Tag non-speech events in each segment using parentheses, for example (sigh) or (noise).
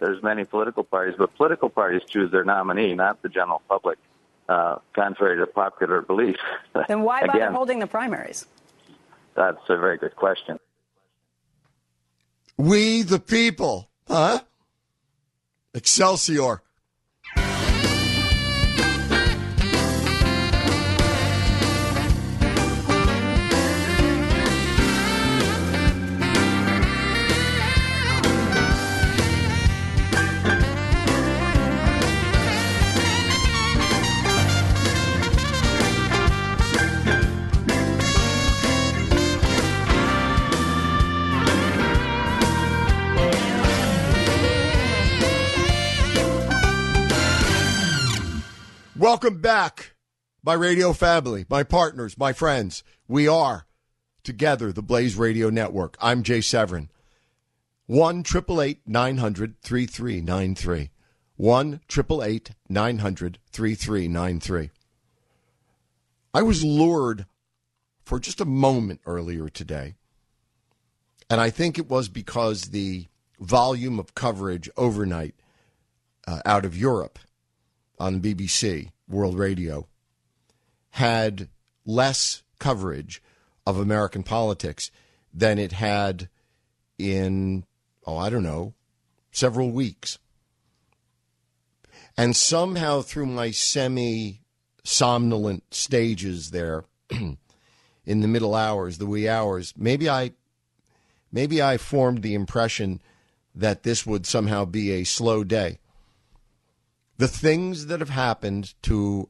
There's many political parties, but political parties choose their nominee, not the general public, uh, contrary to popular belief. (laughs) Then why bother Again, holding the primaries? That's a very good question. We the people, huh? Excelsior. Welcome back, my radio family, my partners, my friends. We are together, the Blaze Radio Network. I'm Jay Severin. 1 900 3393. 1 900 3393. I was lured for just a moment earlier today, and I think it was because the volume of coverage overnight uh, out of Europe on the BBC World Radio had less coverage of American politics than it had in, oh, I don't know, several weeks. And somehow through my semi somnolent stages there (clears throat) in the middle hours, the wee hours, maybe I maybe I formed the impression that this would somehow be a slow day the things that have happened to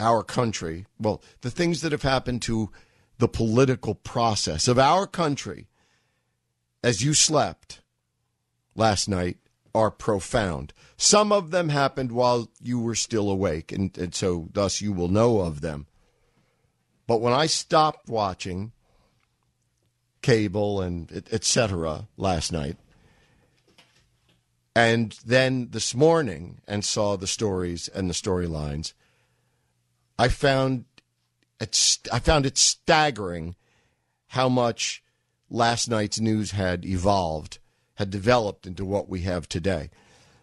our country, well, the things that have happened to the political process of our country as you slept last night are profound. Some of them happened while you were still awake, and, and so thus you will know of them. But when I stopped watching cable and etc. last night, and then this morning and saw the stories and the storylines, I found it, I found it staggering how much last night's news had evolved, had developed into what we have today.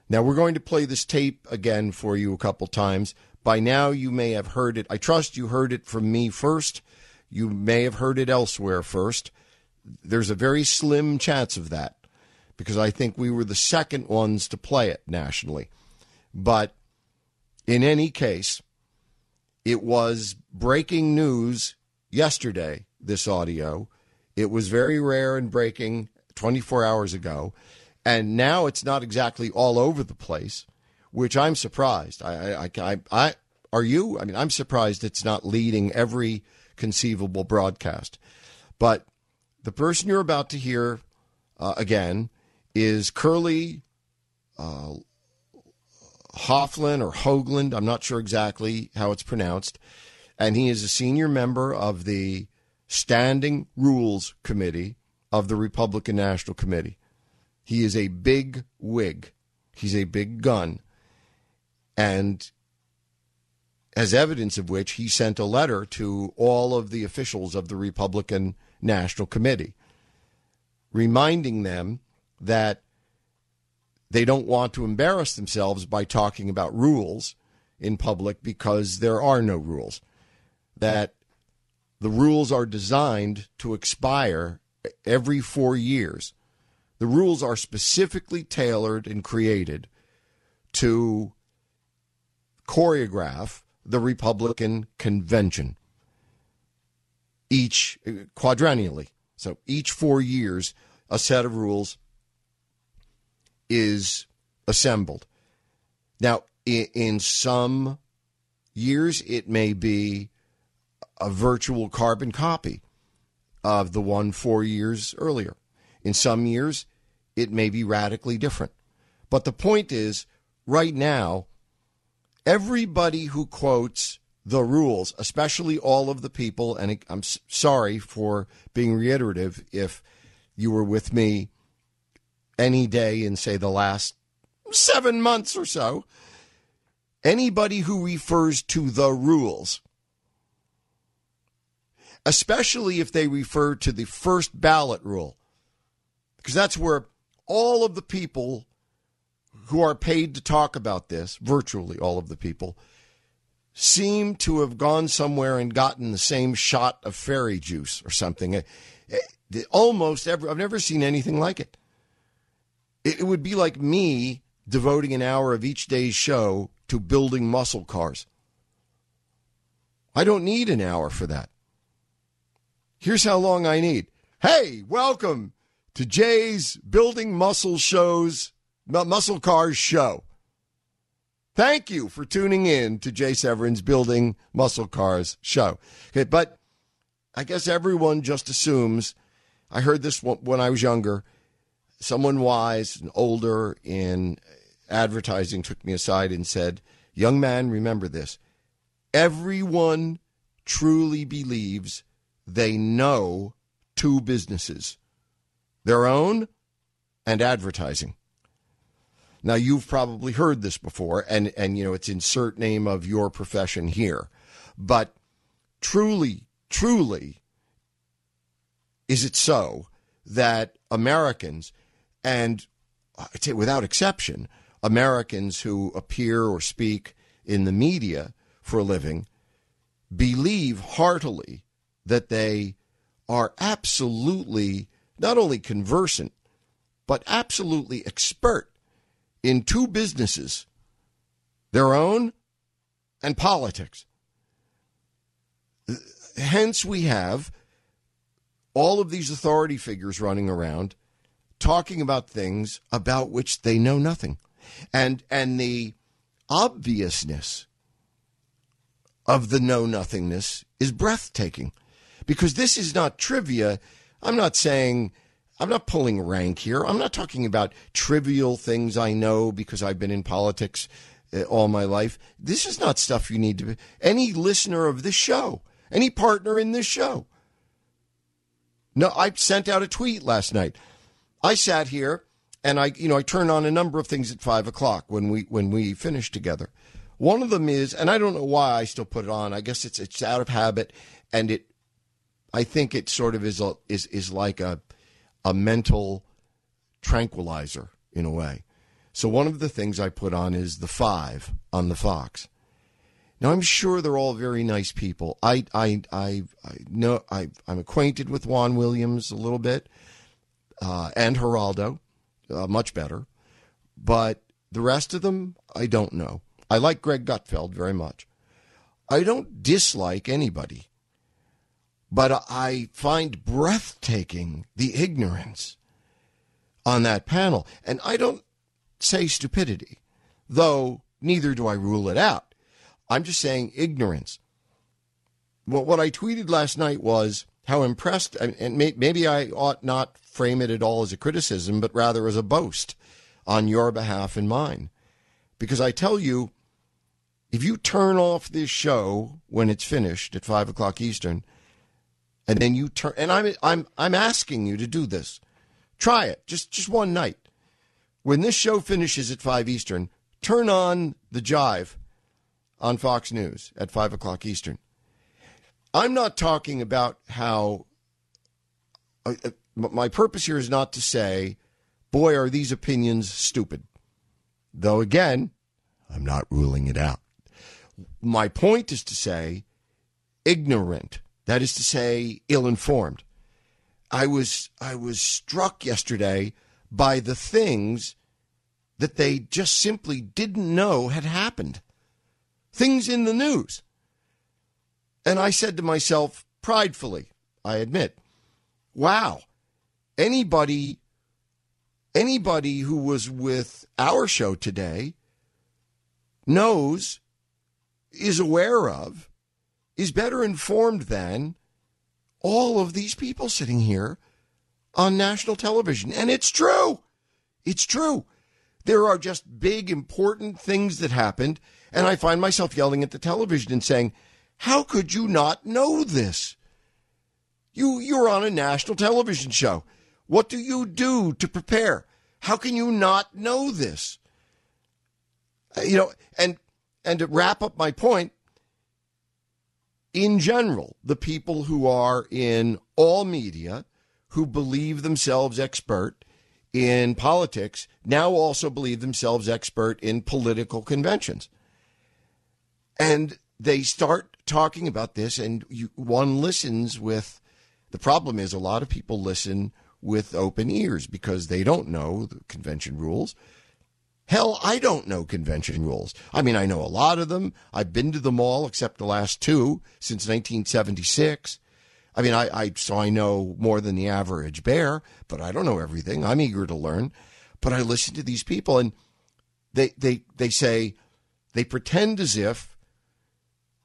Now we're going to play this tape again for you a couple times. By now you may have heard it. I trust you heard it from me first. You may have heard it elsewhere first. There's a very slim chance of that because I think we were the second ones to play it nationally. But in any case, it was breaking news yesterday, this audio. It was very rare and breaking 24 hours ago. And now it's not exactly all over the place, which I'm surprised. I, I, I, I are you? I mean, I'm surprised it's not leading every conceivable broadcast. But the person you're about to hear uh, again is Curly uh, Hoffland or Hoagland. I'm not sure exactly how it's pronounced. And he is a senior member of the Standing Rules Committee of the Republican National Committee. He is a big wig. He's a big gun. And as evidence of which, he sent a letter to all of the officials of the Republican National Committee, reminding them that they don't want to embarrass themselves by talking about rules in public because there are no rules. That the rules are designed to expire every four years. The rules are specifically tailored and created to choreograph the Republican convention each uh, quadrennially. So each four years, a set of rules is assembled. Now, in, some years, it may be a virtual carbon copy of the one four years earlier. In some years, it may be radically different. But the point is, right now, everybody who quotes the rules, especially all of the people, and I'm sorry for being reiterative if you were with me any day in, say, the last seven months or so, anybody who refers to the rules, especially if they refer to the first ballot rule, because that's where all of the people who are paid to talk about this, virtually all of the people, seem to have gone somewhere and gotten the same shot of fairy juice or something. Eh, eh, almost every, I've never seen anything like it. It would be like me devoting an hour of each day's show to building muscle cars. I don't need an hour for that. Here's how long I need. Hey, welcome to Jay's Building Muscle Shows, Muscle Cars Show. Thank you for tuning in to Jay Severin's Building Muscle Cars Show. Okay, but I guess everyone just assumes. I heard this when I was younger. Someone wise and older in advertising took me aside and said, Young man, remember this. Everyone truly believes they know two businesses their own and advertising. Now you've probably heard this before, and and you know it's insert name of your profession here, but truly, truly, is it so that Americans, and I'd say without exception, Americans who appear or speak in the media for a living, believe heartily that they are absolutely not only conversant, but absolutely expert in two businesses their own and politics. Hence, we have all of these authority figures running around talking about things about which they know nothing. And, and the obviousness of the know nothingness is breathtaking because this is not trivia. I'm not saying I'm not pulling rank here. I'm not talking about trivial things I know because I've been in politics uh, all my life. This is not stuff you need to be. Any listener of this show, any partner in this show. No, I sent out a tweet last night. I sat here and I, you know, I turned on a number of things at five o'clock when we when we finished together. One of them is, and I don't know why I still put it on. I guess it's it's out of habit, and it, I think it sort of is a, is is like a a mental tranquilizer in a way. So one of the things I put on is the five on the Fox. Now I'm sure they're all very nice people. I I I, I know I I'm acquainted with Juan Williams a little bit, uh, and Geraldo, uh, much better, but the rest of them I don't know. I like Greg Gutfeld very much. I don't dislike anybody. But I find breathtaking the ignorance on that panel. And I don't say stupidity, though neither do I rule it out. I'm just saying ignorance. Well, what I tweeted last night was how impressed, and maybe I ought not frame it at all as a criticism, but rather as a boast on your behalf and mine. Because I tell you, if you turn off this show when it's finished at 5 o'clock Eastern, and then you turn and I'm I'm I'm asking you to do this. Try it. Just just one night. When this show finishes at five Eastern, turn on the jive on Fox News at five o'clock Eastern. I'm not talking about how uh, uh my purpose here is not to say, boy, are these opinions stupid. Though again, I'm not ruling it out. My point is to say, ignorant that is to say, ill informed. I was I was struck yesterday by the things that they just simply didn't know had happened. Things in the news. And I said to myself, pridefully, I admit, wow, anybody anybody who was with our show today knows, is aware of, is better informed than all of these people sitting here on national television. And it's true. It's true. There are just big, important things that happened. And I find myself yelling at the television and saying, How could you not know this? You, you're on a national television show. What do you do to prepare? How can you not know this? Uh, you know, and and to wrap up my point, in general, the people who are in all media who believe themselves expert in politics now also believe themselves expert in political conventions. And they start talking about this, and you, one listens with the problem is a lot of people listen with open ears because they don't know the convention rules. Hell, I don't know convention rules. I mean, I know a lot of them. I've been to them all except the last two since 1976. I mean, I, I so I know more than the average bear, but I don't know everything. I'm eager to learn, but I listen to these people, and they they they say they pretend as if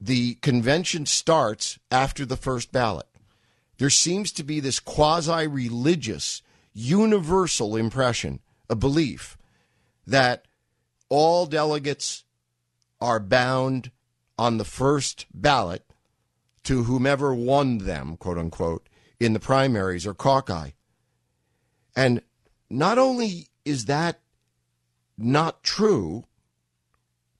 the convention starts after the first ballot. There seems to be this quasi religious, universal impression, a belief that all delegates are bound on the first ballot to whomever won them, quote unquote, in the primaries or caucus. And not only is that not true,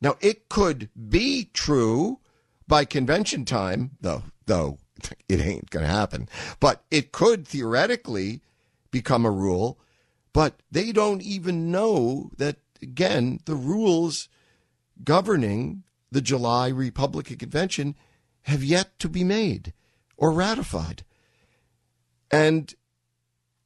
now it could be true by convention time, though, though (laughs) it ain't going to happen, but it could theoretically become a rule, but they don't even know that, again, the rules governing the July Republican convention have yet to be made or ratified. And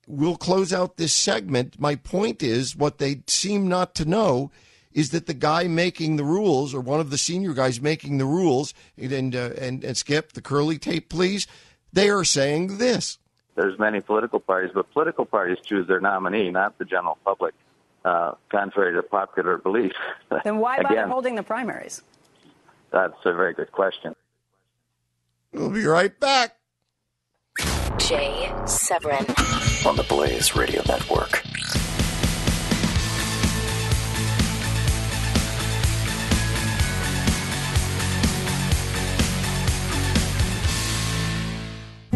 we'll close out this segment. My point is what they seem not to know is that the guy making the rules, or one of the senior guys making the rules, and uh, and, and skip the curly tape, please. They are saying this. There's many political parties, but political parties choose their nominee, not the general public, uh, contrary to popular belief. (laughs) Then why bother holding the primaries? That's a very good question. We'll be right back. Jay Severin on the Blaze Radio Network.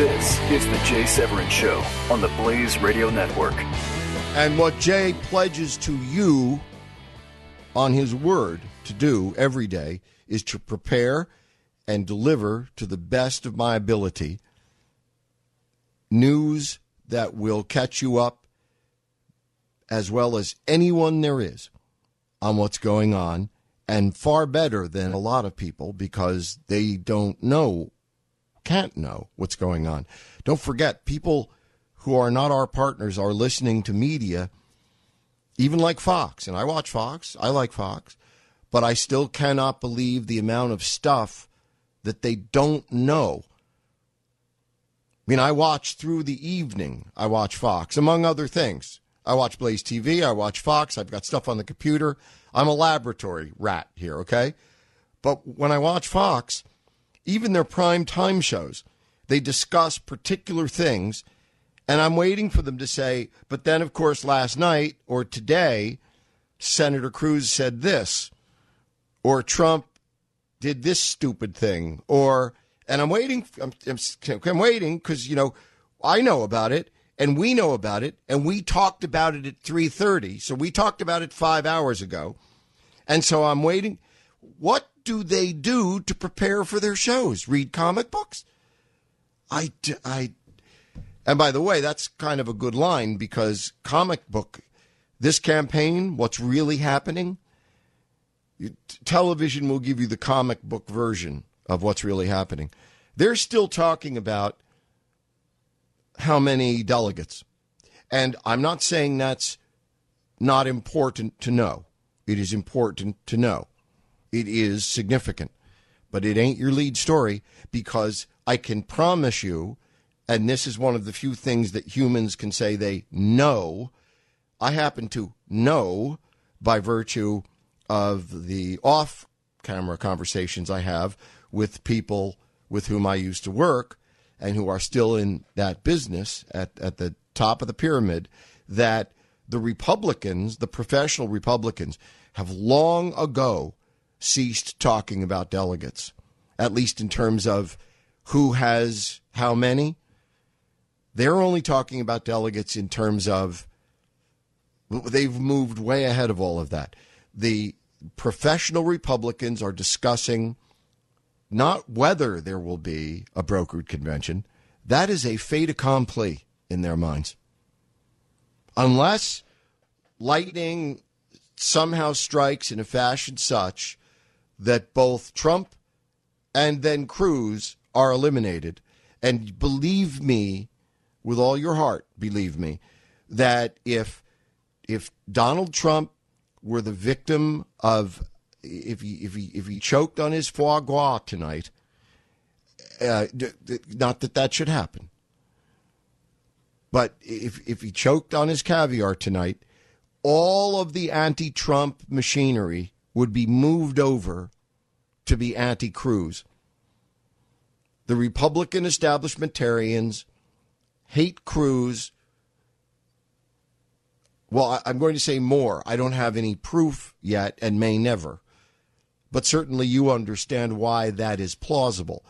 This is the Jay Severin Show on the Blaze Radio Network. And what Jay pledges to you on his word to do every day is to prepare and deliver to the best of my ability news that will catch you up as well as anyone there is on what's going on, and far better than a lot of people because they don't know, can't know what's going on. Don't forget, people who are not our partners are listening to media, even like Fox. And I watch Fox, I like Fox, but I still cannot believe the amount of stuff that they don't know. I mean, I watch through the evening, I watch Fox, among other things. I watch Blaze TV. I watch Fox. I've got stuff on the computer. I'm a laboratory rat here, okay? But when I watch Fox, even their prime time shows, they discuss particular things, and I'm waiting for them to say, but then, of course, last night or today, Senator Cruz said this, or Trump did this stupid thing, or, and I'm waiting, I'm, I'm, I'm waiting because, you know, I know about it and we know about it and we talked about it at 3.30 so we talked about it five hours ago. And so i'm waiting. What do they do to prepare for their shows? Read comic books? I i and by the way that's kind of a good line because comic book This campaign, what's really happening, television will give you the comic book version of what's really happening. They're still talking about how many delegates. And I'm not saying that's not important to know. It is important to know. It is significant. But it ain't your lead story because I can promise you, and this is one of the few things that humans can say they know. I happen to know by virtue of the off camera conversations I have with people with whom I used to work and who are still in that business at, at the top of the pyramid that the Republicans, the professional Republicans, have long ago ceased talking about delegates, at least in terms of who has how many. They're only talking about delegates in terms of they've moved way ahead of all of that. The professional Republicans are discussing not whether there will be a brokered convention. That is a fait accompli in their minds. Unless lightning somehow strikes in a fashion such that both Trump and then Cruz are eliminated. And believe me, with all your heart, believe me, that if if Donald Trump were the victim of if he if he if he choked on his foie gras tonight, uh, not that that should happen, but if if he choked on his caviar tonight, all of the anti-Trump machinery would be moved over to be anti-Cruz. The Republican establishmentarians hate Cruz well, I'm going to say more. I don't have any proof yet and may never. But certainly you understand why that is plausible.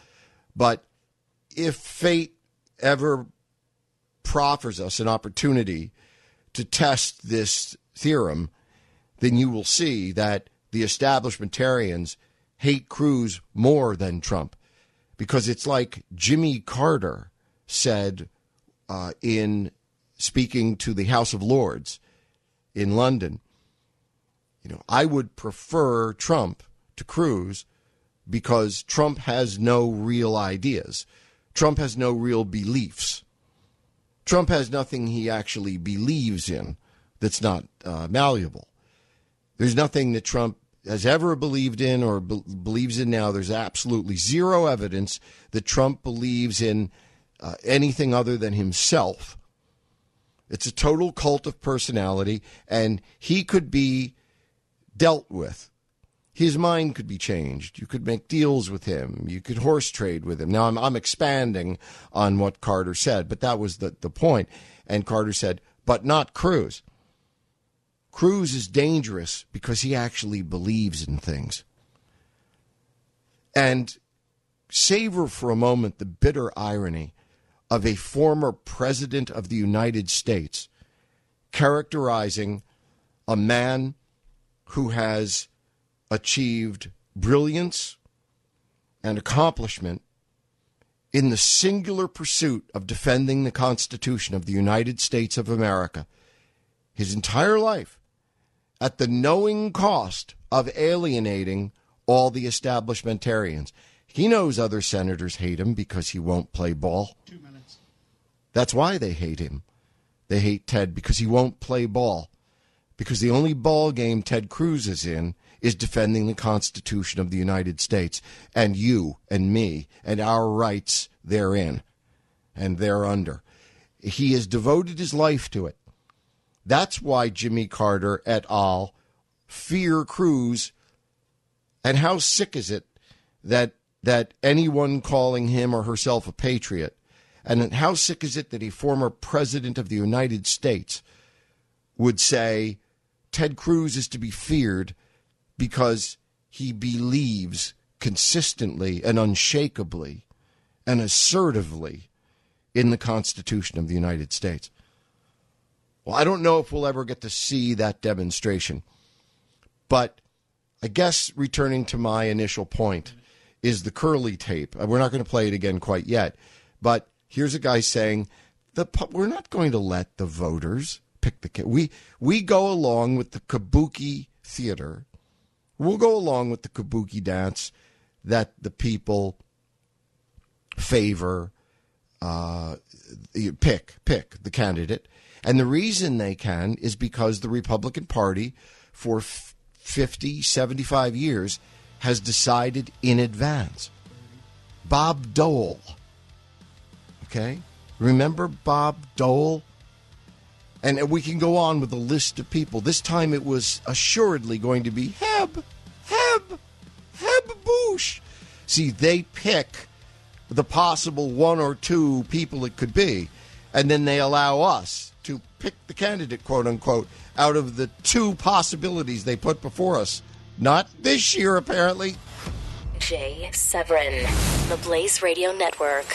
But if fate ever proffers us an opportunity to test this theorem, then you will see that the establishmentarians hate Cruz more than Trump. Because it's like Jimmy Carter said uh, in speaking to the House of Lords in London. You know, I would prefer Trump to Cruz because Trump has no real ideas. Trump has no real beliefs. Trump has nothing he actually believes in that's not uh, malleable. There's nothing that Trump has ever believed in or be- believes in now. There's absolutely zero evidence that Trump believes in uh, anything other than himself. It's a total cult of personality, and he could be dealt with. His mind could be changed. You could make deals with him. You could horse trade with him. Now, I'm, I'm expanding on what Carter said, but that was the, the point. And Carter said, but not Cruz. Cruz is dangerous because he actually believes in things. And savor for a moment the bitter irony of a former president of the United States characterizing a man who has achieved brilliance and accomplishment in the singular pursuit of defending the Constitution of the United States of America his entire life at the knowing cost of alienating all the establishmentarians. He knows other senators hate him because he won't play ball. Two minutes. That's why they hate him. They hate Ted because he won't play ball. Because the only ball game Ted Cruz is in is defending the Constitution of the United States and you and me and our rights therein and thereunder. He has devoted his life to it. That's why Jimmy Carter et al. fear Cruz. And how sick is it that that anyone calling him or herself a patriot, and how sick is it that a former president of the United States would say Ted Cruz is to be feared because he believes consistently and unshakably and assertively in the Constitution of the United States. Well, I don't know if we'll ever get to see that demonstration. But I guess returning to my initial point is the curly tape. Uh, we're not going to play it again quite yet. But here's a guy saying, the, we're not going to let the voters pick the we we go along with the kabuki theater. We'll go along with the kabuki dance that the people favor. Uh, pick pick the candidate, and the reason they can is because the Republican Party, for 50, 75 years, has decided in advance. Bob Dole. Okay, remember Bob Dole? And we can go on with a list of people. This time it was assuredly going to be Heb, Heb, Heb Bush. See, they pick the possible one or two people it could be, and then they allow us to pick the candidate, quote unquote, out of the two possibilities they put before us. Not this year, apparently. Jay Severin, the Blaze Radio Network.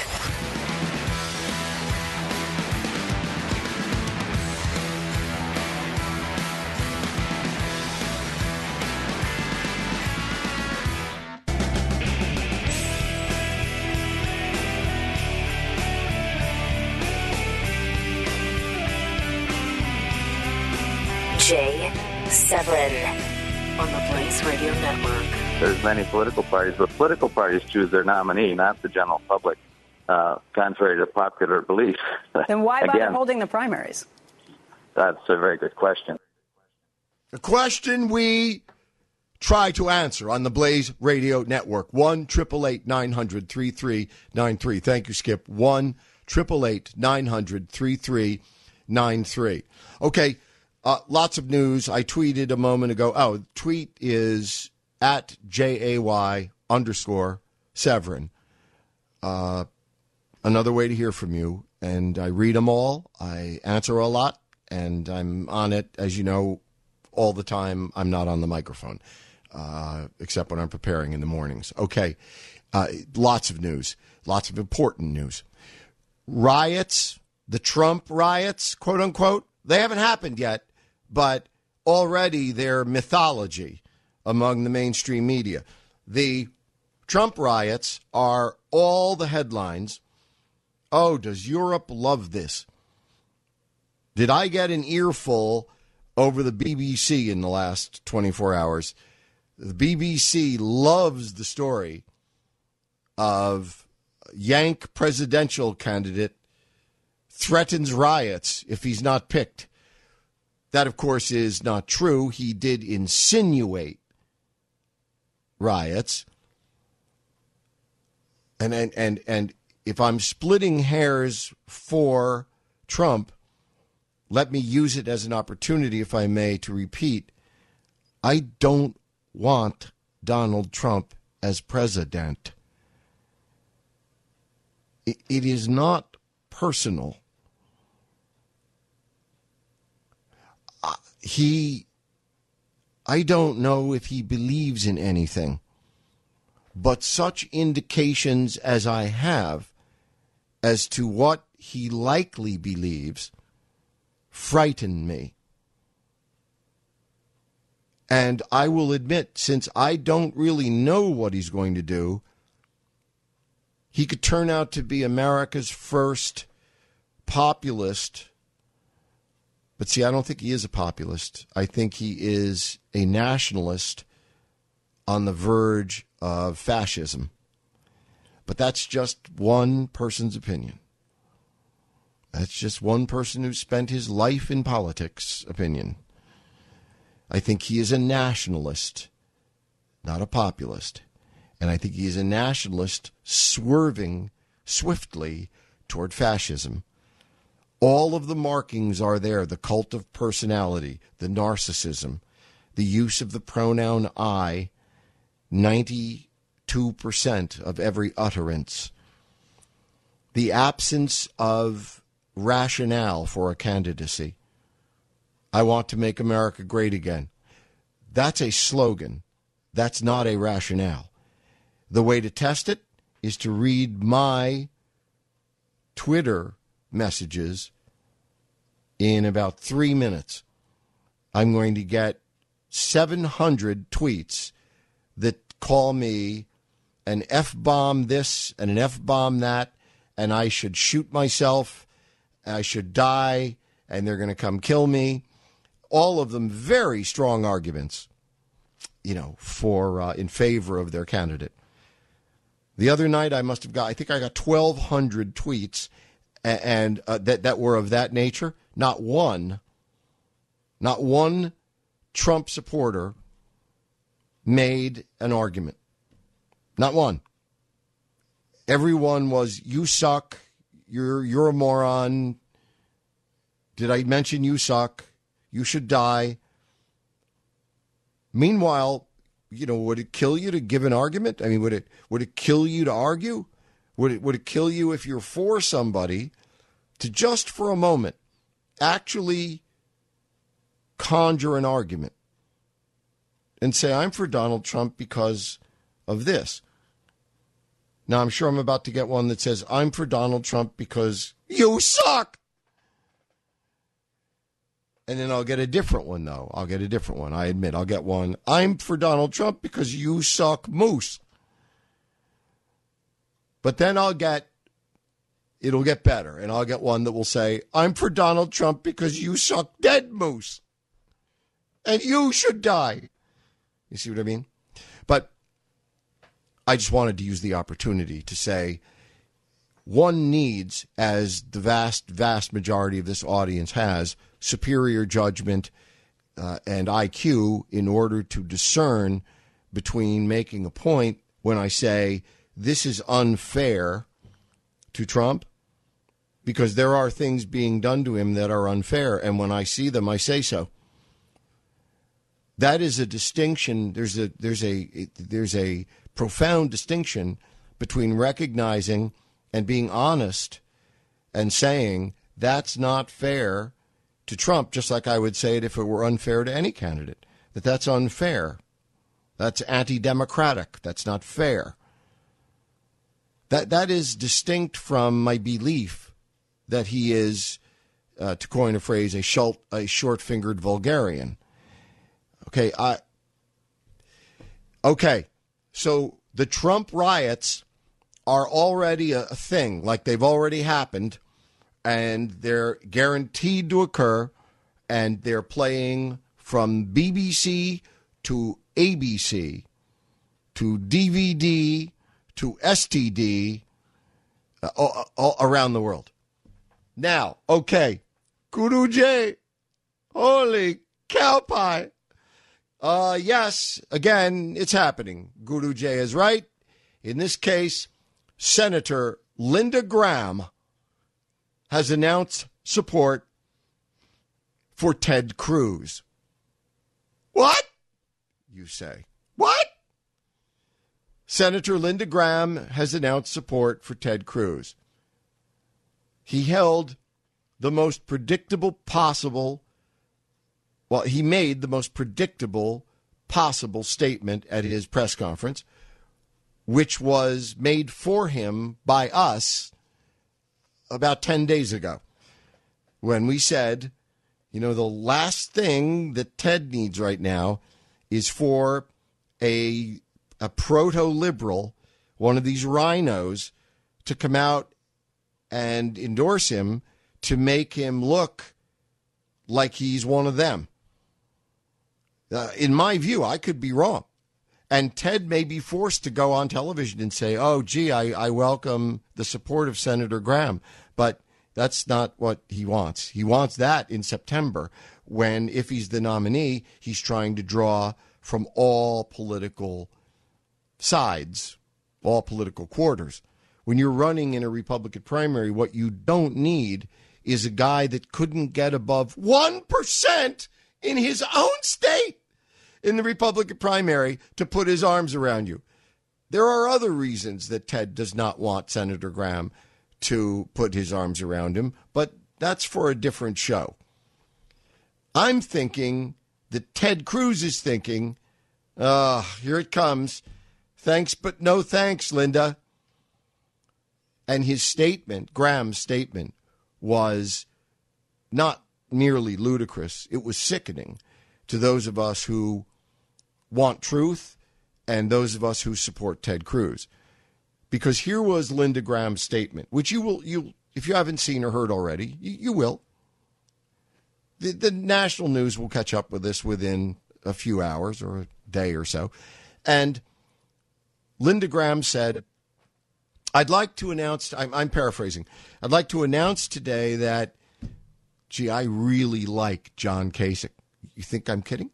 Severin on the Blaze Radio Network. There's many political parties, but political parties choose their nominee, not the general public, uh, contrary to popular belief. (laughs) Then why Again, bother holding the primaries? That's a very good question. The question we try to answer on the Blaze Radio Network. 1 900 3393. Thank you, Skip. 1 900 3393. Okay, uh, lots of news. I tweeted a moment ago. Oh, tweet is at J A Y underscore Severin. Uh, another way to hear from you. And I read them all. I answer a lot. And I'm on it, as you know, all the time. I'm not on the microphone, uh, except when I'm preparing in the mornings. Okay. Uh, lots of news. Lots of important news. Riots, the Trump riots, quote unquote, they haven't happened yet but already they're mythology among the mainstream media. The Trump riots are all the headlines. Oh, does Europe love this? Did I get an earful over the BBC in the last 24 hours? The BBC loves the story of Yank presidential candidate threatens riots if he's not picked. That, of course, is not true. He did insinuate riots. And, and, and, and if I'm splitting hairs for Trump, let me use it as an opportunity, if I may, to repeat I don't want Donald Trump as president. it, it is not personal. He, I don't know if he believes in anything, but such indications as I have as to what he likely believes frighten me. And I will admit, since I don't really know what he's going to do, he could turn out to be America's first populist but see, I don't think he is a populist. I think he is a nationalist on the verge of fascism. But that's just one person's opinion. That's just one person who spent his life in politics opinion. I think he is a nationalist, not a populist. And I think he is a nationalist swerving swiftly toward fascism. All of the markings are there the cult of personality, the narcissism, the use of the pronoun I, 92% of every utterance, the absence of rationale for a candidacy. I want to make America great again. That's a slogan. That's not a rationale. The way to test it is to read my Twitter messages in about three minutes, I'm going to get 700 tweets that call me an F bomb this and an F bomb that, and I should shoot myself, I should die, and they're going to come kill me. All of them very strong arguments, you know, for uh, in favor of their candidate. The other night, I must have got, I think I got 1,200 tweets and uh, that, that were of that nature. Not one, not one Trump supporter made an argument. Not one. Everyone was, you suck, you're, you're a moron. Did I mention you suck? You should die. Meanwhile, you know, would it kill you to give an argument? I mean, would it would it kill you to argue? Would it would it kill you if you're for somebody to just for a moment actually conjure an argument and say I'm for Donald Trump because of this? Now I'm sure I'm about to get one that says I'm for Donald Trump because you suck. And then I'll get a different one, though. I'll get a different one. I admit, I'll get one. I'm for Donald Trump because you suck moose. But then I'll get, it'll get better. And I'll get one that will say, I'm for Donald Trump because you suck dead moose. And you should die. You see what I mean? But I just wanted to use the opportunity to say, one needs, as the vast, vast majority of this audience has, superior judgment uh, and IQ in order to discern between making a point when I say this is unfair to Trump because there are things being done to him that are unfair and when I see them I say so that is a distinction there's a there's a there's a profound distinction between recognizing and being honest and saying that's not fair to Trump, just like I would say it if it were unfair to any candidate. That that's unfair. That's anti-democratic. That's not fair. That that is distinct from my belief that he is, uh, to coin a phrase, a short a short-fingered vulgarian. Okay, I. Okay, so the Trump riots are already a thing, like they've already happened and they're guaranteed to occur, and they're playing from BBC to ABC to DVD to STD uh, all, all around the world. Now, okay, Guru J, holy cow pie. Uh, yes, again, it's happening. Guru J is right. In this case, Senator Linda Graham has announced support for Ted Cruz. What? You say. What? Senator Linda Graham has announced support for Ted Cruz. He held the most predictable possible, well, he made the most predictable possible statement at his press conference, which was made for him by us about 10 days ago when we said, you know, the last thing that Ted needs right now is for a, a proto liberal, one of these rhinos, to come out and endorse him to make him look like he's one of them. Uh, in my view, I could be wrong. And Ted may be forced to go on television and say, oh, gee, I, I welcome the support of Senator Graham. But that's not what he wants. He wants that in September when, if he's the nominee, he's trying to draw from all political sides, all political quarters. When you're running in a Republican primary, what you don't need is a guy that couldn't get above 1% in his own state in the Republican primary to put his arms around you. There are other reasons that Ted does not want Senator Graham to put his arms around him, but that's for a different show. I'm thinking that Ted Cruz is thinking, uh, here it comes. Thanks, but no thanks, Linda. And his statement, Graham's statement, was not merely ludicrous, it was sickening to those of us who want truth and those of us who support Ted Cruz. Because here was Linda Graham's statement, which you will you if you haven't seen or heard already, you, you will. the, the national news will catch up with this within a few hours or a day or so. And Lindsey Graham said, I'd like to announce, I'm, I'm, paraphrasing, I'd like to announce today that, gee, I really like John Kasich. You think I'm kidding?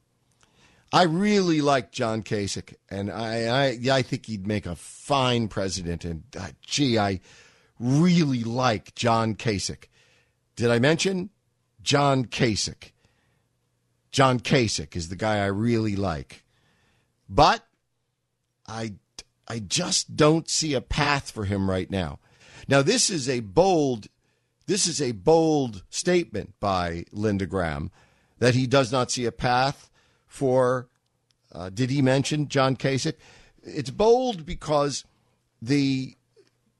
I really like John Kasich, and I, I, I think he'd make a fine president. And uh, gee, I really like John Kasich. Did I mention John Kasich? John Kasich is the guy I really like, but I, I just don't see a path for him right now. Now, this is a bold, this is a bold statement by Lindsey Graham that he does not see a path for, uh, did he mention John Kasich? It's bold because the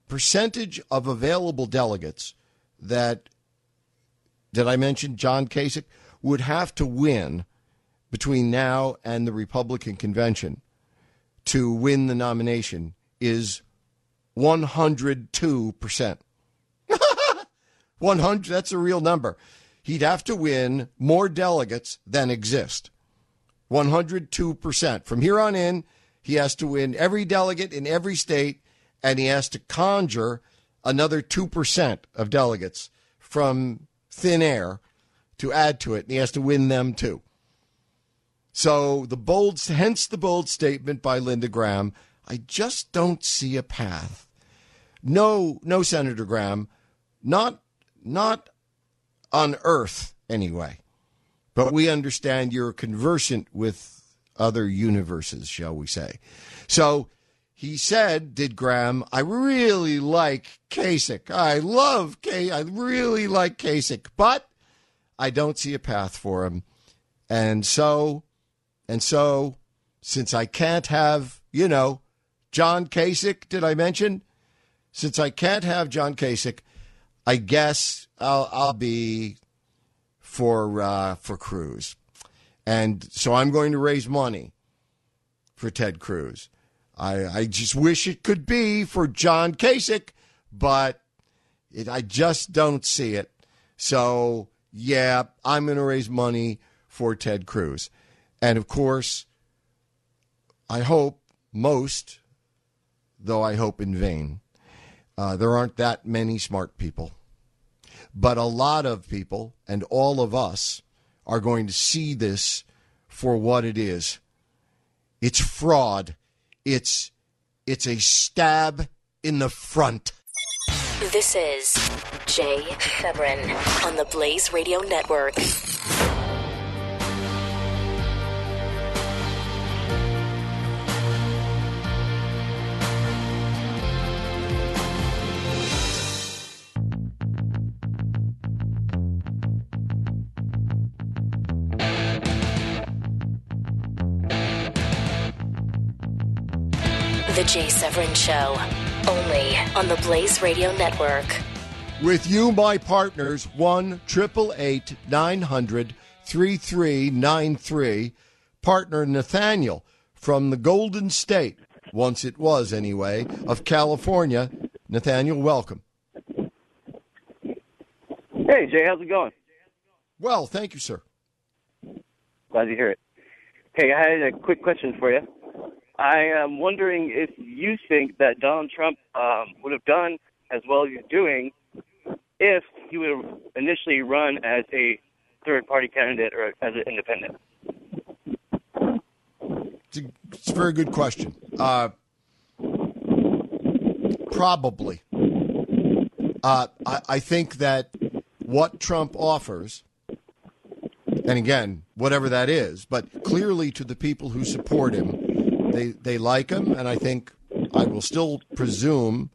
percentage of available delegates that, did I mention John Kasich, would have to win between now and the Republican convention to win the nomination is 102%. 100, (laughs) that's a real number. He'd have to win more delegates than exist. 102%. From here on in, he has to win every delegate in every state, and he has to conjure another 2% of delegates from thin air to add to it, and he has to win them too. So the bold, hence the bold statement by Lindsey Graham. I just don't see a path. No, no, Senator Graham, not, not on Earth anyway. But we understand you're conversant with other universes, shall we say. So he said, did Graham, I really like Kasich. I love K. I really like Kasich, but I don't see a path for him. And so, and so, since I can't have, you know, John Kasich, did I mention? Since I can't have John Kasich, I guess I'll, I'll be for uh, for Cruz, and so I'm going to raise money for Ted Cruz. I, I just wish it could be for John Kasich, but it, I just don't see it. So yeah, I'm going to raise money for Ted Cruz, and of course, I hope most, though I hope in vain, uh, there aren't that many smart people but a lot of people and all of us are going to see this for what it is. It's fraud. It's it's a stab in the front. This is Jay Severin on the Blaze Radio Network. The Jay Severin Show, only on the Blaze Radio Network. With you, my partners, 1 888 900 3393. Partner Nathaniel from the Golden State, once it was anyway, of California. Nathaniel, welcome. Hey, Jay, how's it going? Well, thank you, sir. Glad to hear it. Hey, I had a quick question for you. I am wondering if you think that Donald Trump um, would have done as well as he's doing if he would have initially run as a third party candidate or as an independent. It's a, it's a very good question. Uh, probably. Uh, I, I think that what Trump offers, and again, whatever that is, but clearly to the people who support him, they they like him, and I think I will still presume,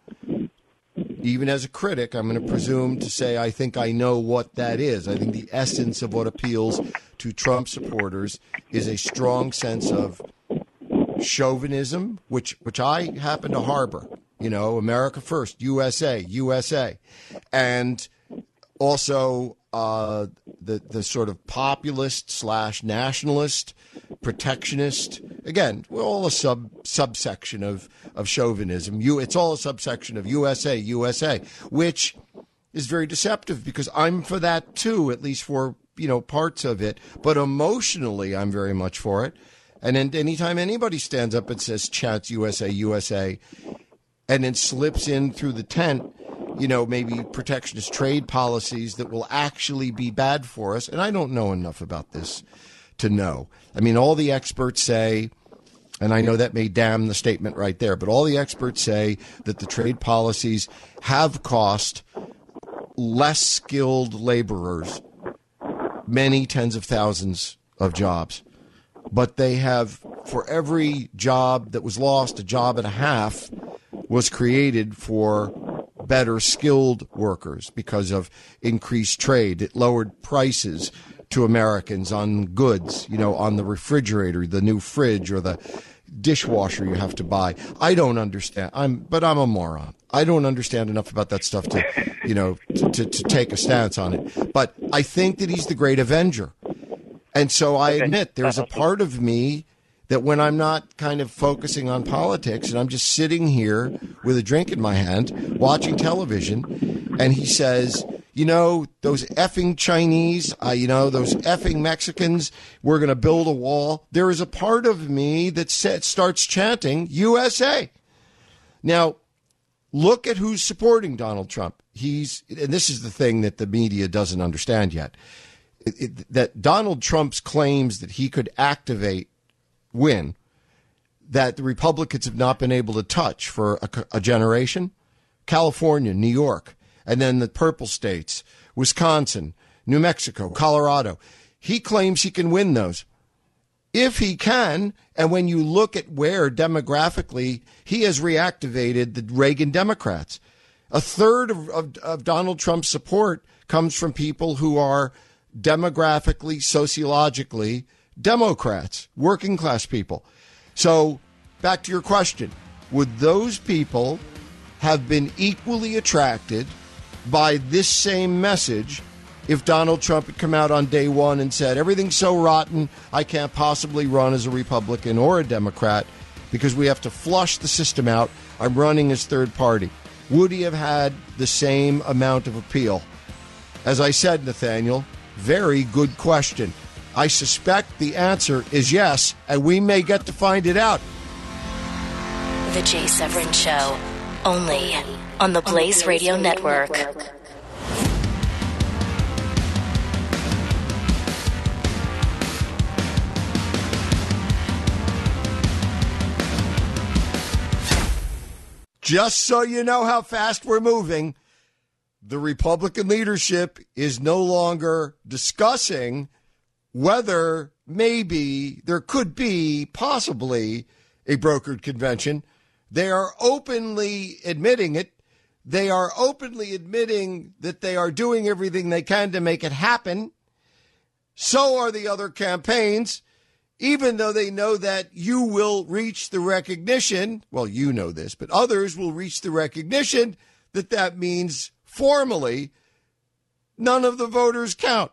even as a critic, I'm going to presume to say I think I know what that is. I think the essence of what appeals to Trump supporters is a strong sense of chauvinism, which which I happen to harbor. You know, America first, USA, USA, and also uh, the the sort of populist slash nationalist, protectionist. Again, we're all a sub subsection of of chauvinism. You, it's all a subsection of USA, USA, which is very deceptive because I'm for that too, at least for you know, parts of it, but emotionally, I'm very much for it. And then anytime anybody stands up and says chants USA, USA, and then slips in through the tent, you know, maybe protectionist trade policies that will actually be bad for us. And I don't know enough about this to know. I mean, all the experts say, and I know that may damn the statement right there, but all the experts say that the trade policies have cost less skilled laborers many tens of thousands of jobs. But they have, for every job that was lost, a job and a half was created for better skilled workers because of increased trade. It lowered prices to Americans on goods, you know, on the refrigerator, the new fridge or the dishwasher you have to buy. I don't understand. I'm, but I'm a moron. I don't understand enough about that stuff to, you know, to, to, to take a stance on it. But I think that he's the great Avenger. And so I admit there's a part of me that when I'm not kind of focusing on politics and I'm just sitting here with a drink in my hand watching television, and he says, you know, those effing Chinese, uh, you know, those effing Mexicans, we're going to build a wall. There is a part of me that starts chanting USA. Now, look at who's supporting Donald Trump. He's, and this is the thing that the media doesn't understand yet. It, it, that Donald Trump's claims that he could activate win that the Republicans have not been able to touch for a, a generation California, New York, and then the purple states, Wisconsin, New Mexico, Colorado. He claims he can win those. If he can, and when you look at where demographically he has reactivated the Reagan Democrats, a third of, of, of Donald Trump's support comes from people who are demographically, sociologically Democrats, working class people. So, back to your question would those people have been equally attracted by this same message if Donald Trump had come out on day one and said, everything's so rotten, I can't possibly run as a Republican or a Democrat because we have to flush the system out. I'm running as third party. Would he have had the same amount of appeal? As I said, Nathaniel, very good question. I suspect the answer is yes, and we may get to find it out. The Jay Severin Show, only on the Blaze Radio Network. Just so you know how fast we're moving, the Republican leadership is no longer discussing whether maybe there could be possibly a brokered convention. They are openly admitting it. They are openly admitting that they are doing everything they can to make it happen. So are the other campaigns, even though they know that you will reach the recognition. Well, you know this, but others will reach the recognition that that means formally none of the voters count.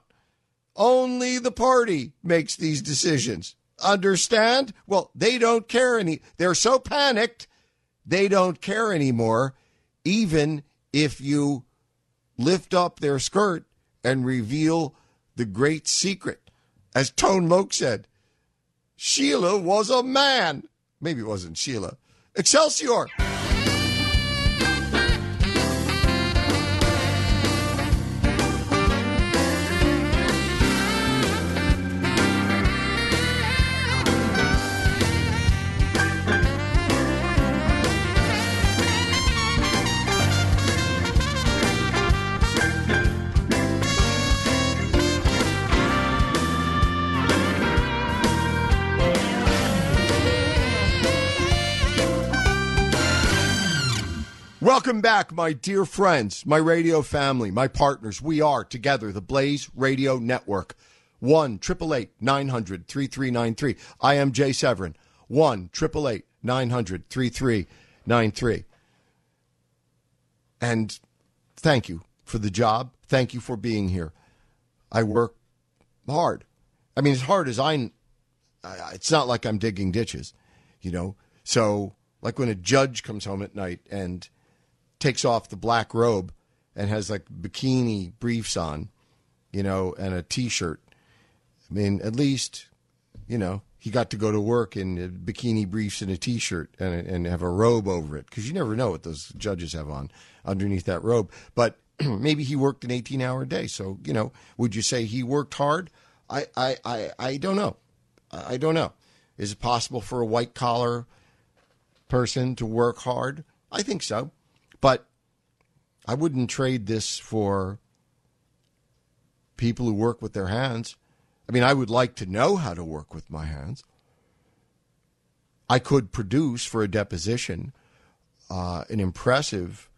Only the party makes these decisions. Understand? Well, they don't care any. They're so panicked, they don't care anymore, even if you lift up their skirt and reveal the great secret. As Tone Loc said, Sheila was a man. Maybe it wasn't Sheila. Excelsior! Welcome back, my dear friends, my radio family, my partners. We are together, the Blaze Radio Network. 1 900 3393. I am Jay Severin. 1 900 3393. And thank you for the job. Thank you for being here. I work hard. I mean, as hard as I, it's not like I'm digging ditches, you know? So, like when a judge comes home at night and takes off the black robe and has like bikini briefs on you know, and a T-shirt. I mean, at least, you know, he got to go to work in bikini briefs and a T-shirt and and have a robe over it because you never know what those judges have on underneath that robe. But (clears throat) maybe he worked an 18-hour day. So you know, would you say he worked hard? I I I, I don't know. I don't know. Is it possible for a white collar person to work hard? I think so. But I wouldn't trade this for people who work with their hands. I mean, I would like to know how to work with my hands. I could produce for a deposition uh, an impressive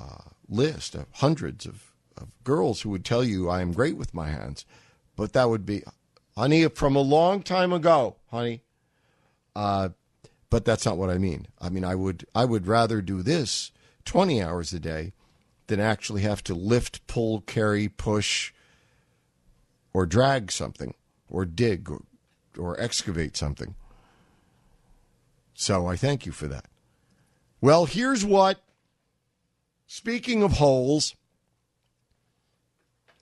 uh, list of hundreds of, of girls who would tell you I am great with my hands, but that would be, honey, from a long time ago, honey. Uh, but that's not what I mean. I mean, I would I would rather do this 20 hours a day than actually have to lift, pull, carry, push, or drag something, or dig, or, or excavate something. So I thank you for that. Well, here's what, speaking of holes,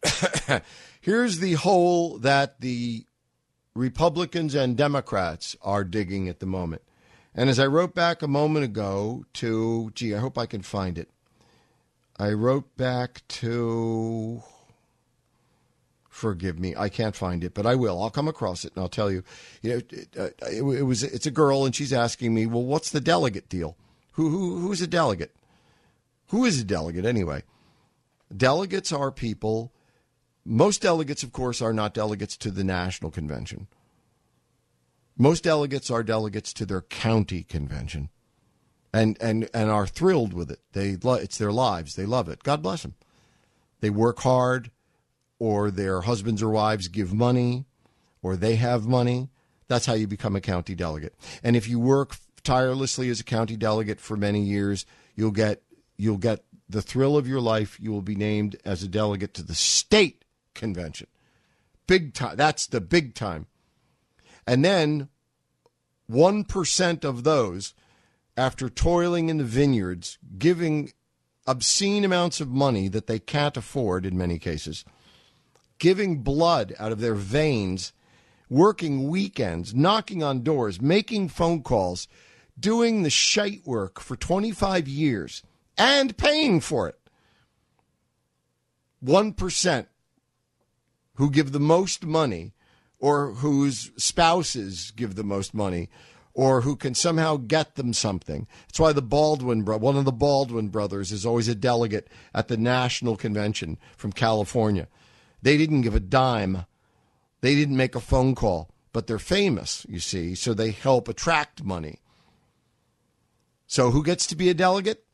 (coughs) here's the hole that the Republicans and Democrats are digging at the moment. And as I wrote back a moment ago to, gee, I hope I can find it. I wrote back to, forgive me, I can't find it, but I will. I'll come across it and I'll tell you. You know, it, uh, it, it was it's a girl and she's asking me, well, what's the delegate deal? Who who who's a delegate? Who is a delegate anyway? Delegates are people. Most delegates, of course, are not delegates to the national convention. Most delegates are delegates to their county convention, and and and are thrilled with it. They it's their lives. They love it. God bless them. They work hard, or their husbands or wives give money, or they have money. That's how you become a county delegate. And if you work tirelessly as a county delegate for many years, you'll get you'll get the thrill of your life. You will be named as a delegate to the state convention. Big time. That's the big time. And then 1% of those, after toiling in the vineyards, giving obscene amounts of money that they can't afford in many cases, giving blood out of their veins, working weekends, knocking on doors, making phone calls, doing the shite work for 25 years and paying for it. 1% who give the most money or whose spouses give the most money or who can somehow get them something. That's why the Baldwin one of the Baldwin brothers is always a delegate at the national convention from California. They didn't give a dime. They didn't make a phone call, but they're famous, you see, so they help attract money. So who gets to be a delegate?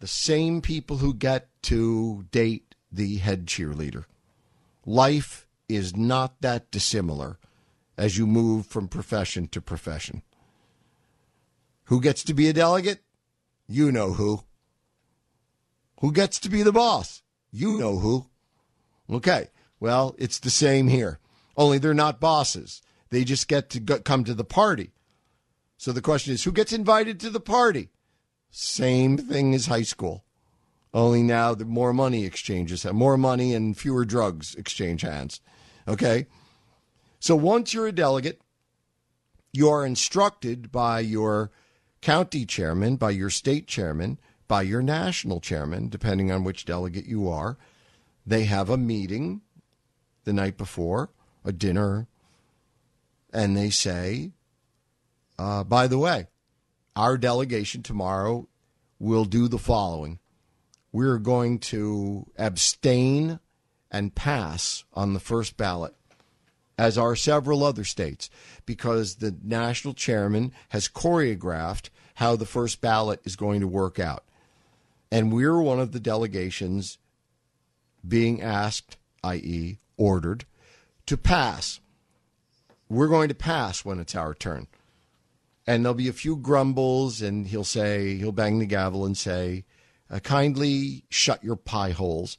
The same people who get to date the head cheerleader. Life is not that dissimilar as you move from profession to profession. Who gets to be a delegate? You know who. Who gets to be the boss? You know who. Okay, well, it's the same here. Only they're not bosses. They just get to go, come to the party. So the question is who gets invited to the party? Same thing as high school. Only now the more money exchanges, have more money and fewer drugs exchange hands. Okay? So once you're a delegate, you are instructed by your county chairman, by your state chairman, by your national chairman, depending on which delegate you are. They have a meeting the night before, a dinner, and they say, uh, by the way, our delegation tomorrow will do the following. We're going to abstain and pass on the first ballot, as are several other states, because the national chairman has choreographed how the first ballot is going to work out. And we're one of the delegations being asked, i.e., ordered, to pass. We're going to pass when it's our turn. And there'll be a few grumbles, and he'll say, he'll bang the gavel and say, uh, kindly shut your pie holes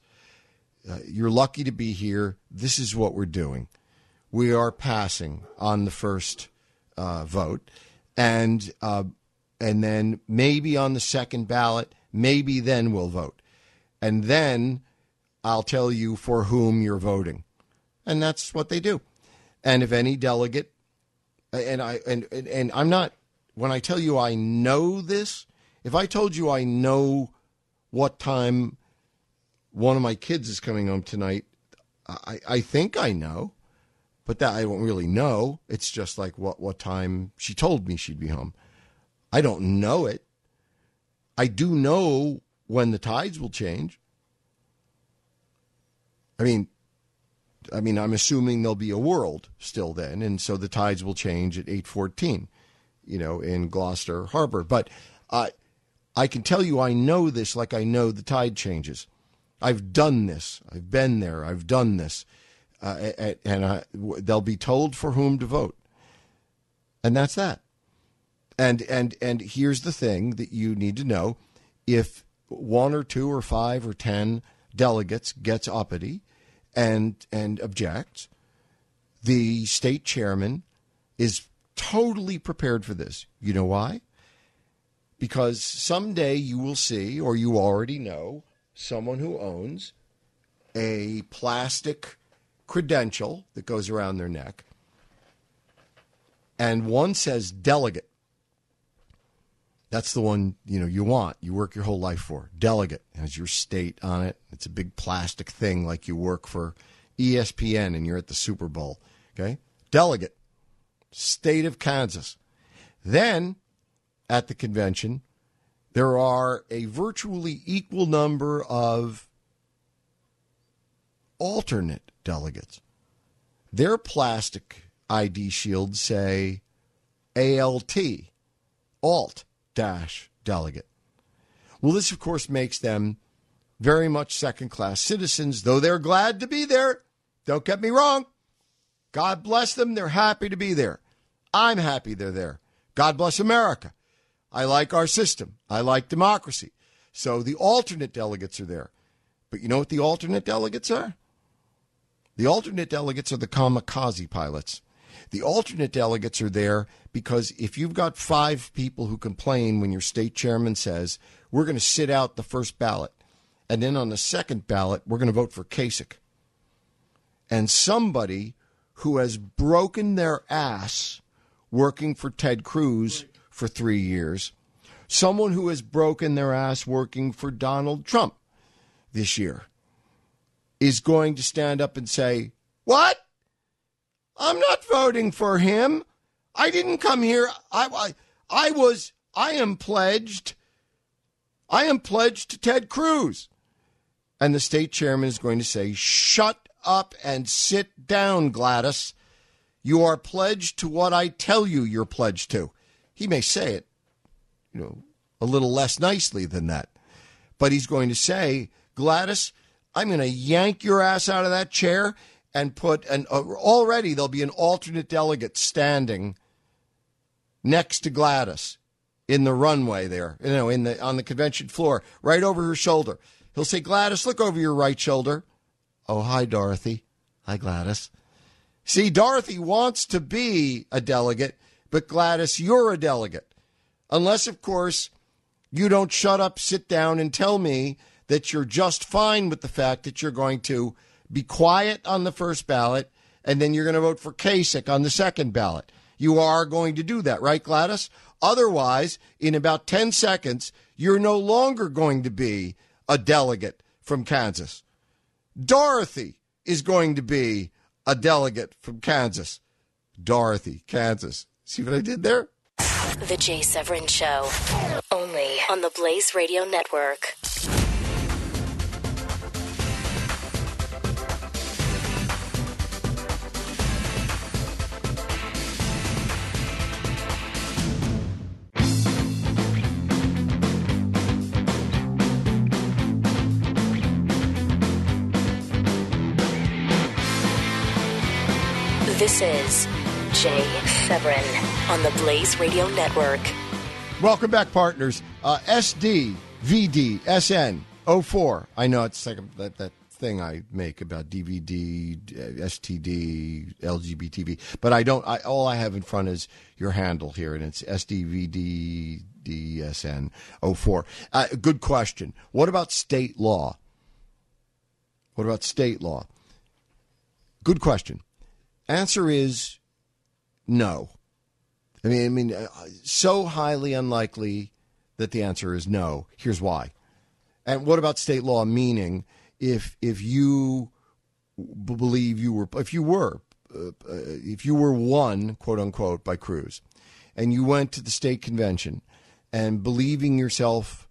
uh, you're lucky to be here. This is what we're doing. We are passing on the first uh, vote, and uh, and then maybe on the second ballot, maybe then we'll vote, and then I'll tell you for whom you're voting. And that's what they do. And if any delegate and I and, and and I'm not when I tell you I know this, if I told you I know what time one of my kids is coming home tonight, I, I think I know, but that I don't really know. It's just like what what time she told me she'd be home. I don't know it. I do know when the tides will change. I mean, I mean, I'm assuming there'll be a world still then, and so the tides will change at 8:14, you know, in Gloucester Harbor. But uh, I can tell you, I know this like I know the tide changes. I've done this. I've been there. I've done this, uh, and I, they'll be told for whom to vote, and that's that. And and and here's the thing that you need to know: if one or two or five or ten delegates gets uppity and and objects, the state chairman is totally prepared for this. You know why? Because someday you will see, or you already know, someone who owns a plastic credential that goes around their neck, and one says delegate. That's the one you know you want. You work your whole life for. Delegate has your state on it. It's a big plastic thing like you work for ESPN and you're at the Super Bowl. Okay? Delegate. State of Kansas. Then at the convention, there are a virtually equal number of alternate delegates. Their plastic ID shields say ALT, alt dash delegate. Well, this, of course, makes them very much second class citizens, though they're glad to be there. Don't get me wrong. God bless them. They're happy to be there. I'm happy they're there. God bless America. I like our system. I like democracy. So the alternate delegates are there. But you know what the alternate delegates are? The alternate delegates are the kamikaze pilots. The alternate delegates are there because if you've got five people who complain when your state chairman says, we're going to sit out the first ballot, and then on the second ballot, we're going to vote for Kasich. And somebody who has broken their ass working for Ted Cruz for three years, someone who has broken their ass working for Donald Trump this year, is going to stand up and say, What? I'm not voting for him. I didn't come here. I, I, I was, I am pledged. I am pledged to Ted Cruz. And the state chairman is going to say, Shut up and sit down, Gladys. You are pledged to what I tell you you're pledged to. He may say it, you know, a little less nicely than that. But he's going to say, Gladys, I'm going to yank your ass out of that chair and put an uh, already there'll be an alternate delegate standing next to Gladys in the runway there, you know, in the on the convention floor, right over her shoulder. He'll say, "Gladys, look over your right shoulder." Oh, hi, Dorothy. Hi, Gladys. See, Dorothy wants to be a delegate, but Gladys, you're a delegate. Unless, of course, you don't shut up, sit down, and tell me that you're just fine with the fact that you're going to be quiet on the first ballot, and then you're going to vote for Kasich on the second ballot. You are going to do that, right, Gladys? Otherwise, in about 10 seconds, you're no longer going to be a delegate from Kansas. Dorothy is going to be a delegate from Kansas. Dorothy, Kansas. See what I did there? The Jay Severin Show, only on the Blaze Radio Network. This is Jay On the Blaze Radio Network. Welcome back, partners. Uh, SD VD SN 04. I know it's like that, that thing I make about DVD, uh, STD, LGBTV, but I don't. I, all I have in front is your handle here, and it's SDVD DSN 04. Uh, good question. What about state law? What about state law? Good question. Answer is no. I mean, I mean, uh, so highly unlikely that the answer is no. Here's why. And what about state law? Meaning, if if you believe you were, if you were, uh, uh, if you were won, quote unquote, by Cruz, and you went to the state convention, and believing yourself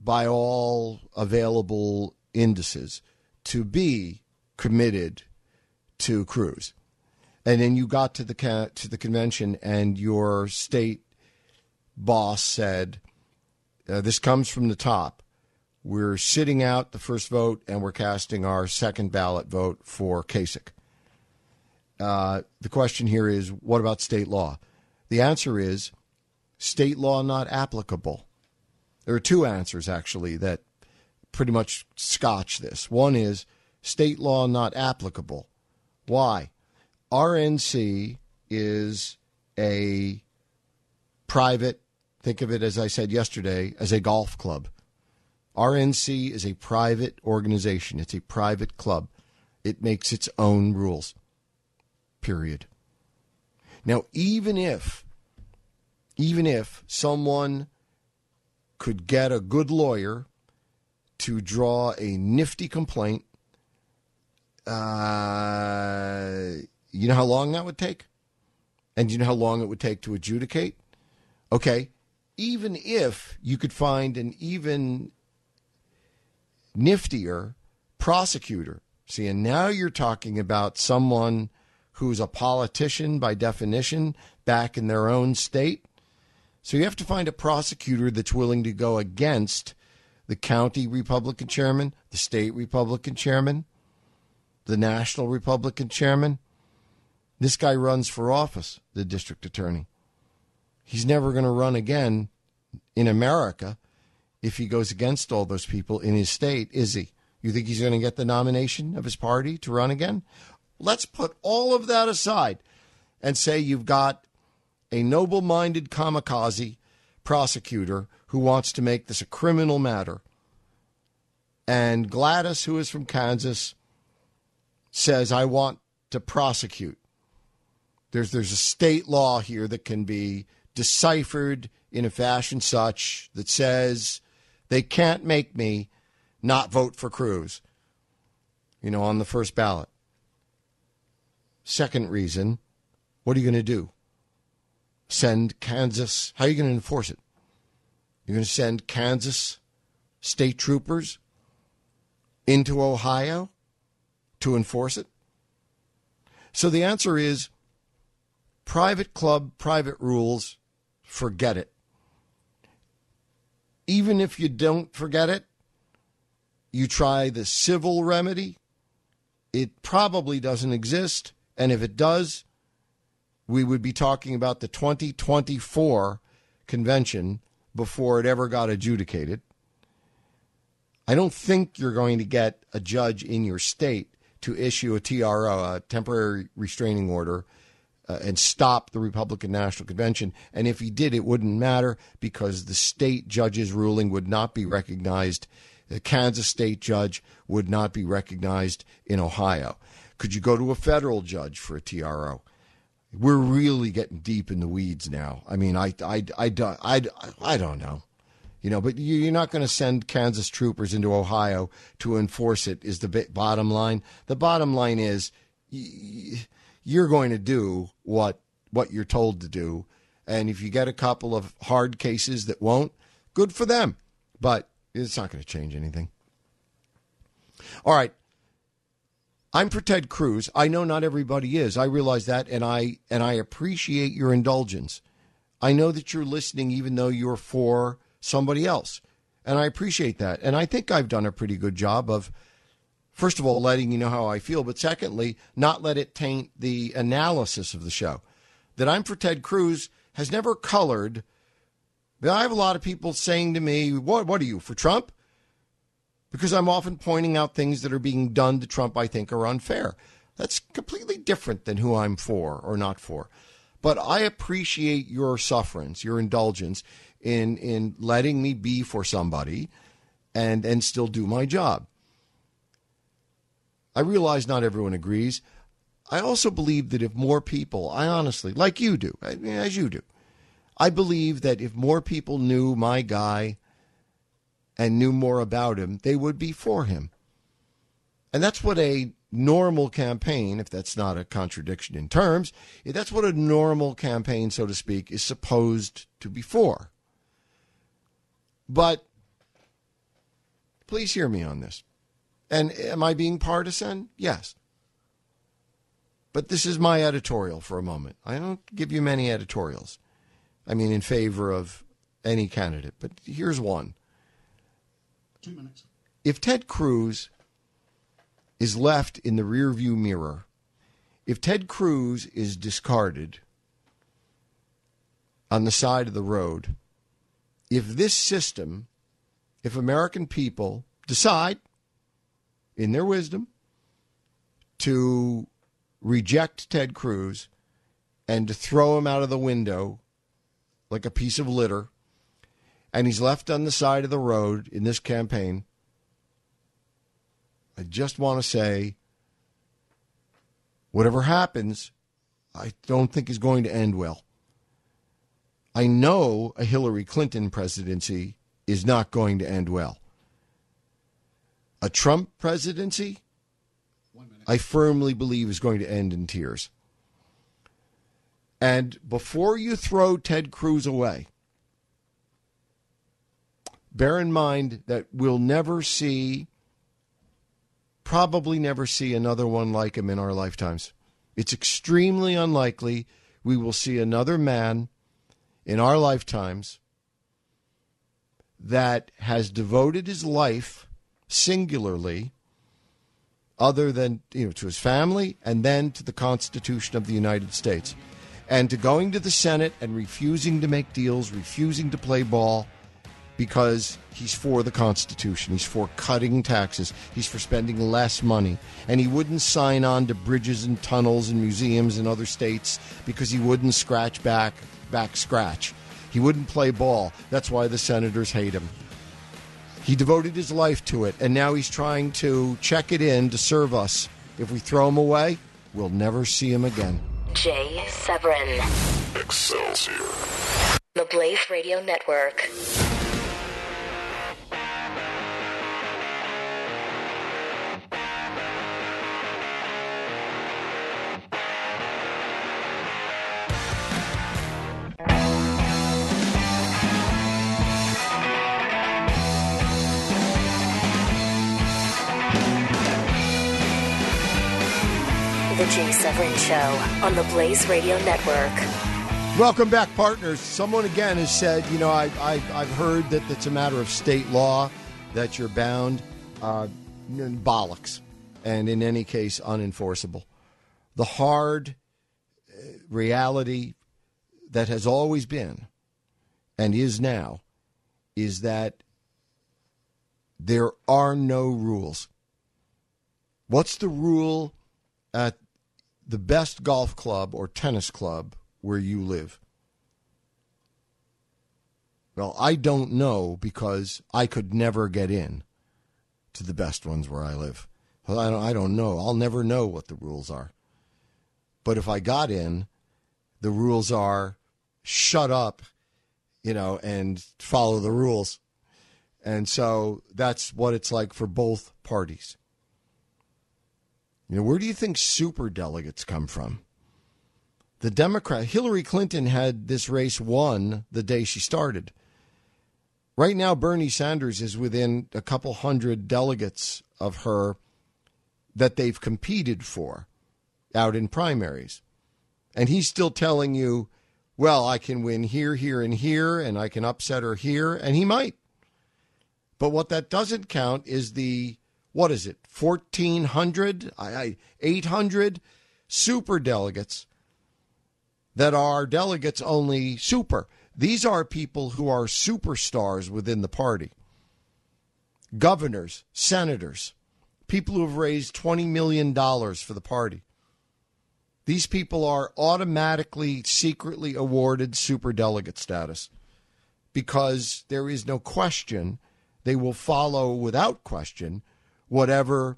by all available indices to be committed to Cruz, and then you got to the to the convention, and your state boss said, uh, "This comes from the top." We're sitting out the first vote and we're casting our second ballot vote for Kasich. Uh, the question here is what about state law? The answer is state law not applicable. There are two answers, actually, that pretty much scotch this. One is state law not applicable. Why? RNC is a private, think of it as I said yesterday, as a golf club. RNC is a private organization, it's a private club. It makes its own rules. Period. Now, even if even if someone could get a good lawyer to draw a nifty complaint, uh, you know how long that would take? And you know how long it would take to adjudicate? Okay, even if you could find an even niftier prosecutor. See, and now you're talking about someone who's a politician by definition back in their own state. So you have to find a prosecutor that's willing to go against the county Republican chairman, the state Republican chairman, the national Republican chairman. This guy runs for office, the district attorney. He's never going to run again in America if he goes against all those people in his state, is he? You think he's going to get the nomination of his party to run again? Let's put all of that aside and say you've got a noble minded kamikaze prosecutor who wants to make this a criminal matter. And Gladys, who is from Kansas, says, I want to prosecute. There's, there's a state law here that can be deciphered in a fashion such that says they can't make me not vote for Cruz, you know, on the first ballot. Second reason, what are you going to do? Send Kansas, how are you going to enforce it? You're going to send Kansas state troopers into Ohio to enforce it? So the answer is private club, private rules, forget it even if you don't forget it, you try the civil remedy. It probably doesn't exist. And if it does, we would be talking about the 2024 convention before it ever got adjudicated. I don't think you're going to get a judge in your state to issue a TRO, a temporary restraining order, uh, and stop the Republican National Convention. And if he did, it wouldn't matter because the state judge's ruling would not be recognized. The Kansas state judge would not be recognized in Ohio. Could you go to a federal judge for a TRO? We're really getting deep in the weeds now. I mean, I, I, I, I, I don't know. You know, but you're not going to send Kansas troopers into Ohio to enforce it, is the bottom line. The bottom line is you're going to do what what you're told to do. And if you get a couple of hard cases that won't, good for them. But it's not going to change anything. All right. I'm for Ted Cruz. I know not everybody is. I realize that and I and I appreciate your indulgence. I know that you're listening even though you're for somebody else. And I appreciate that. And I think I've done a pretty good job of first of all, letting you know how I feel, but secondly, not let it taint the analysis of the show. That I'm for Ted Cruz has never colored. I have a lot of people saying to me, "What? What are you for Trump?" Because I'm often pointing out things that are being done to Trump I think are unfair. That's completely different than who I'm for or not for. But I appreciate your sufferance, your indulgence in in letting me be for somebody and and still do my job. I realize not everyone agrees. I also believe that if more people, I honestly, like you do, as you do, I believe that if more people knew my guy and knew more about him, they would be for him. And that's what a normal campaign, if that's not a contradiction in terms, that's what a normal campaign, so to speak, is supposed to be for. But please hear me on this. And am I being partisan? Yes. But this is my editorial for a moment. I don't give you many editorials. I mean, in favor of any candidate. But here's one. Two minutes. If Ted Cruz is left in the rearview mirror, if Ted Cruz is discarded on the side of the road, if this system, if American people decide in their wisdom to reject Ted Cruz and to throw him out of the window like a piece of litter, and he's left on the side of the road in this campaign, I just want to say whatever happens, I don't think is going to end well. I know a Hillary Clinton presidency is not going to end well. A Trump presidency, I firmly believe, is going to end in tears. And before you throw Ted Cruz away, bear in mind that we'll never see probably never see another one like him in our lifetimes. It's extremely unlikely we will see another man in our lifetimes that has devoted his life singularly other than you know to his family and then to the constitution of the United States and to going to the Senate and refusing to make deals refusing to play ball because he's for the Constitution. He's for cutting taxes. He's for spending less money. And he wouldn't sign on to bridges and tunnels and museums in other states because he wouldn't scratch back, back scratch. He wouldn't play ball. That's why the senators hate him. He devoted his life to it, and now he's trying to check it in to serve us. If we throw him away, we'll never see him again. Jay Severin. Excelsior. The Blaze Radio Network. The Jay Severin Show on the Blaze Radio Network. Welcome back, partners. Someone again has said, you know, I, I, I've heard that it's a matter of state law that you're bound. Uh, bollocks. And in any case, unenforceable. The hard uh, reality that has always been and is now is that there are no rules. What's the rule at the best golf club or tennis club where you live? Well, I don't know because I could never get in to the best ones where I live. I don't, know. I'll never know what the rules are. But if I got in, the rules are shut up, you know, and follow the rules. And so that's what it's like for both parties. You know, where do you think super delegates come from? The Democrat, Hillary Clinton had this race won the day she started. Right now, Bernie Sanders is within a couple hundred delegates of her that they've competed for out in primaries. And he's still telling you, well, I can win here, here, and here, and I can upset her here, and he might. But what that doesn't count is the what is it, 1,400, 800 super delegates that are delegates only super. These are people who are superstars within the party governors, senators, people who have raised $20 million for the party. These people are automatically, secretly awarded super delegate status because there is no question they will follow without question whatever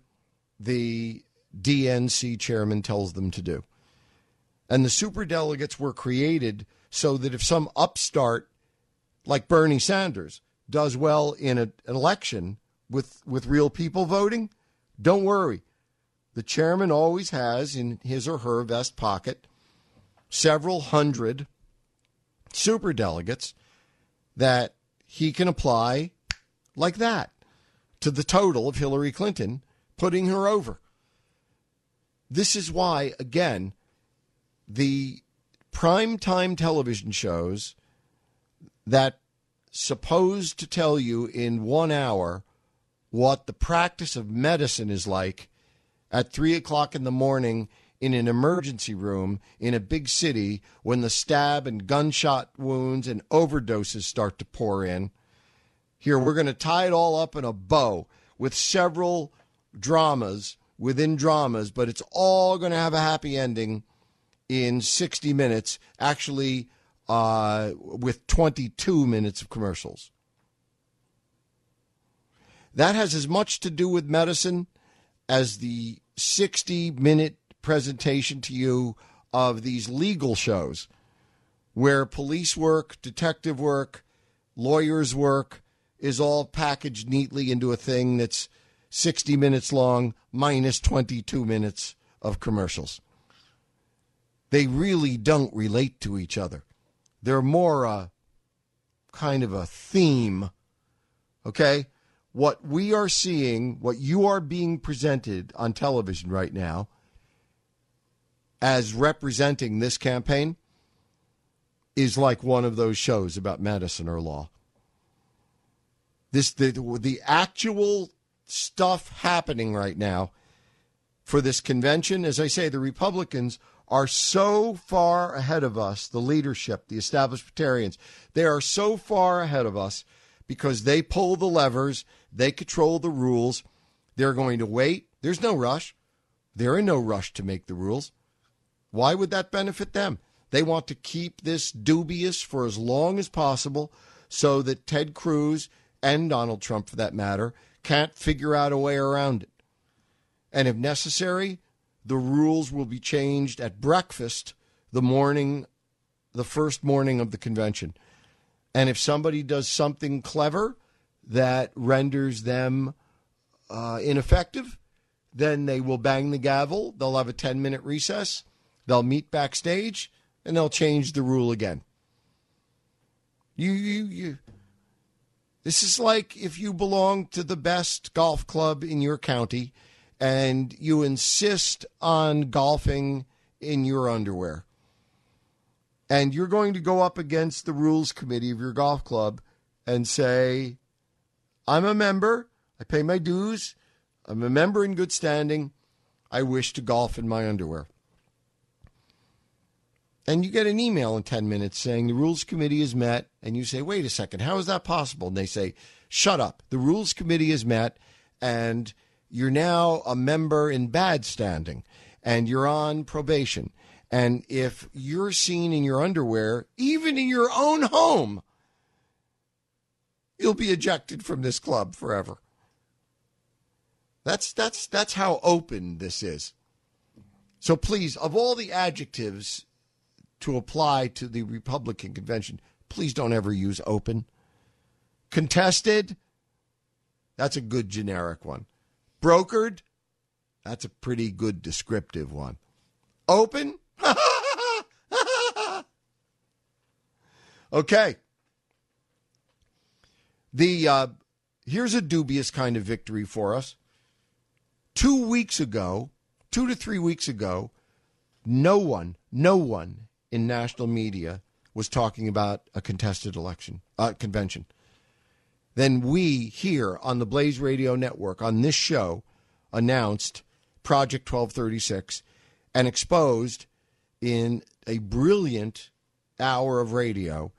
the DNC chairman tells them to do. And the super delegates were created so that if some upstart like Bernie Sanders does well in a, an election with, with real people voting, don't worry. The chairman always has in his or her vest pocket several hundred super delegates that he can apply like that to the total of Hillary Clinton, putting her over. This is why, again, the primetime television shows that supposed to tell you in one hour what the practice of medicine is like at three o'clock in the morning in an emergency room in a big city when the stab and gunshot wounds and overdoses start to pour in. Here, we're going to tie it all up in a bow with several dramas within dramas, but it's all going to have a happy ending in 60 minutes, actually, uh, with 22 minutes of commercials. That has as much to do with medicine as the 60 minute presentation to you of these legal shows where police work, detective work, lawyers work is all packaged neatly into a thing that's 60 minutes long minus 22 minutes of commercials. They really don't relate to each other. They're more a kind of a theme. Okay? What we are seeing, what you are being presented on television right now as representing this campaign is like one of those shows about medicine or law. This the the actual stuff happening right now for this convention. As I say, the Republicans are so far ahead of us, the leadership, the establishmentarians, they are so far ahead of us because they pull the levers, they control the rules. They're going to wait. There's no rush. They're in no rush to make the rules. Why would that benefit them? They want to keep this dubious for as long as possible so that Ted Cruz and Donald Trump, for that matter, can't figure out a way around it. And if necessary, the rules will be changed at breakfast the morning, the first morning of the convention. And if somebody does something clever that renders them uh, ineffective, then they will bang the gavel. They'll have a 10 minute recess. They'll meet backstage and they'll change the rule again. You, you, you. This is like if you belong to the best golf club in your county and you insist on golfing in your underwear. And you're going to go up against the rules committee of your golf club and say, I'm a member, I pay my dues, I'm a member in good standing, I wish to golf in my underwear. And you get an email in 10 minutes saying the rules committee is met, and you say, wait a second, how is that possible? And they say, shut up. The rules committee is met, and you're now a member in bad standing and you're on probation. And if you're seen in your underwear, even in your own home, you'll be ejected from this club forever. That's that's that's how open this is. So please, of all the adjectives to apply to the Republican convention, please don't ever use open. Contested, that's a good generic one. Brokered, that's a pretty good descriptive one. Open, (laughs) okay. The uh, here's a dubious kind of victory for us. Two weeks ago, two to three weeks ago, no one, no one in national media was talking about a contested election uh, convention then we here on the Blaze Radio Network, on this show, announced Project 1236 and exposed in a brilliant hour of radio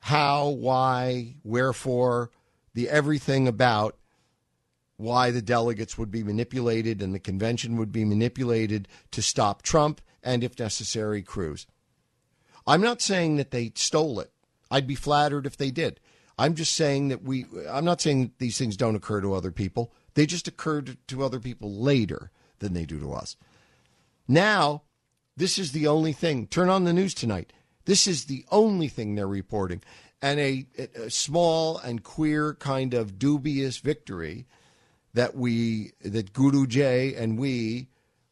how, why, wherefore, the everything about why the delegates would be manipulated and the convention would be manipulated to stop Trump and, if necessary, Cruz. I'm not saying that they stole it. I'd be flattered if they did. I'm just saying that we, I'm not saying these things don't occur to other people. They just occur to, to other people later than they do to us. Now, this is the only thing. Turn on the news tonight. This is the only thing they're reporting. And a, a small and queer kind of dubious victory that we, that Guru Jay and we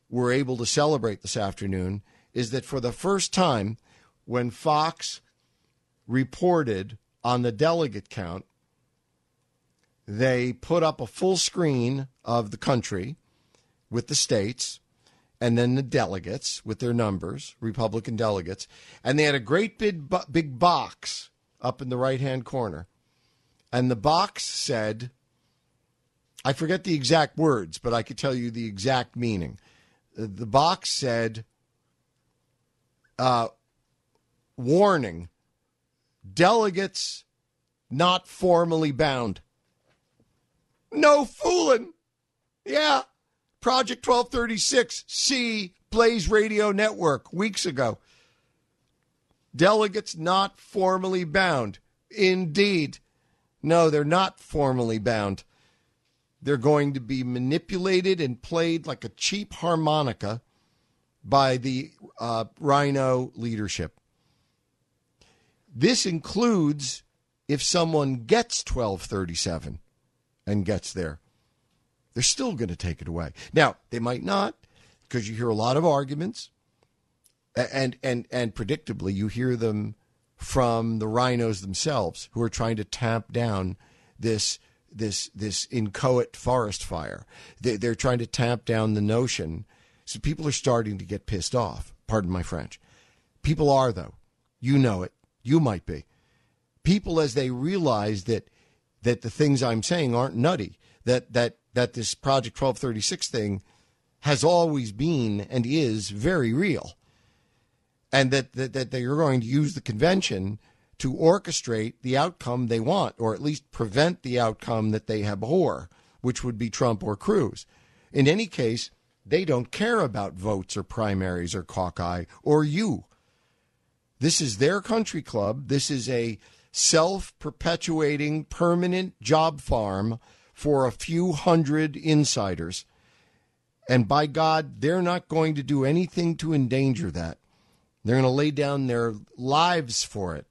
were able to celebrate this afternoon is that for the first time, when Fox reported on the delegate count, they put up a full screen of the country with the states and then the delegates with their numbers, Republican delegates, and they had a great big big box up in the right-hand corner. And the box said I forget the exact words, but I could tell you the exact meaning. The box said uh, warning delegates not formally bound. No fooling. Yeah. Project 1236, C, Blaze Radio Network, weeks ago. Delegates not formally bound. Indeed. No, they're not formally bound. They're going to be manipulated and played like a cheap harmonica by the uh, RINO leadership. This includes if someone gets 1237 and gets there. They're still going to take it away. Now, they might not because you hear a lot of arguments and and and predictably you hear them from the RINOs themselves who are trying to tamp down this this this inchoate forest fire. They, they're trying to tamp down the notion. So people are starting to get pissed off. Pardon my French. People are though. You know it. You might be. People as they realize that that the things I'm saying aren't nutty. That that that this Project 1236 thing has always been and is very real. And that, that, that they are going to use the convention to orchestrate the outcome they want, or at least prevent the outcome that they abhor, which would be Trump or Cruz. In any case, they don't care about votes or primaries or caucus or you. This is their country club. This is a self perpetuating permanent job farm for a few hundred insiders. And by God, they're not going to do anything to endanger that. They're going to lay down their lives for it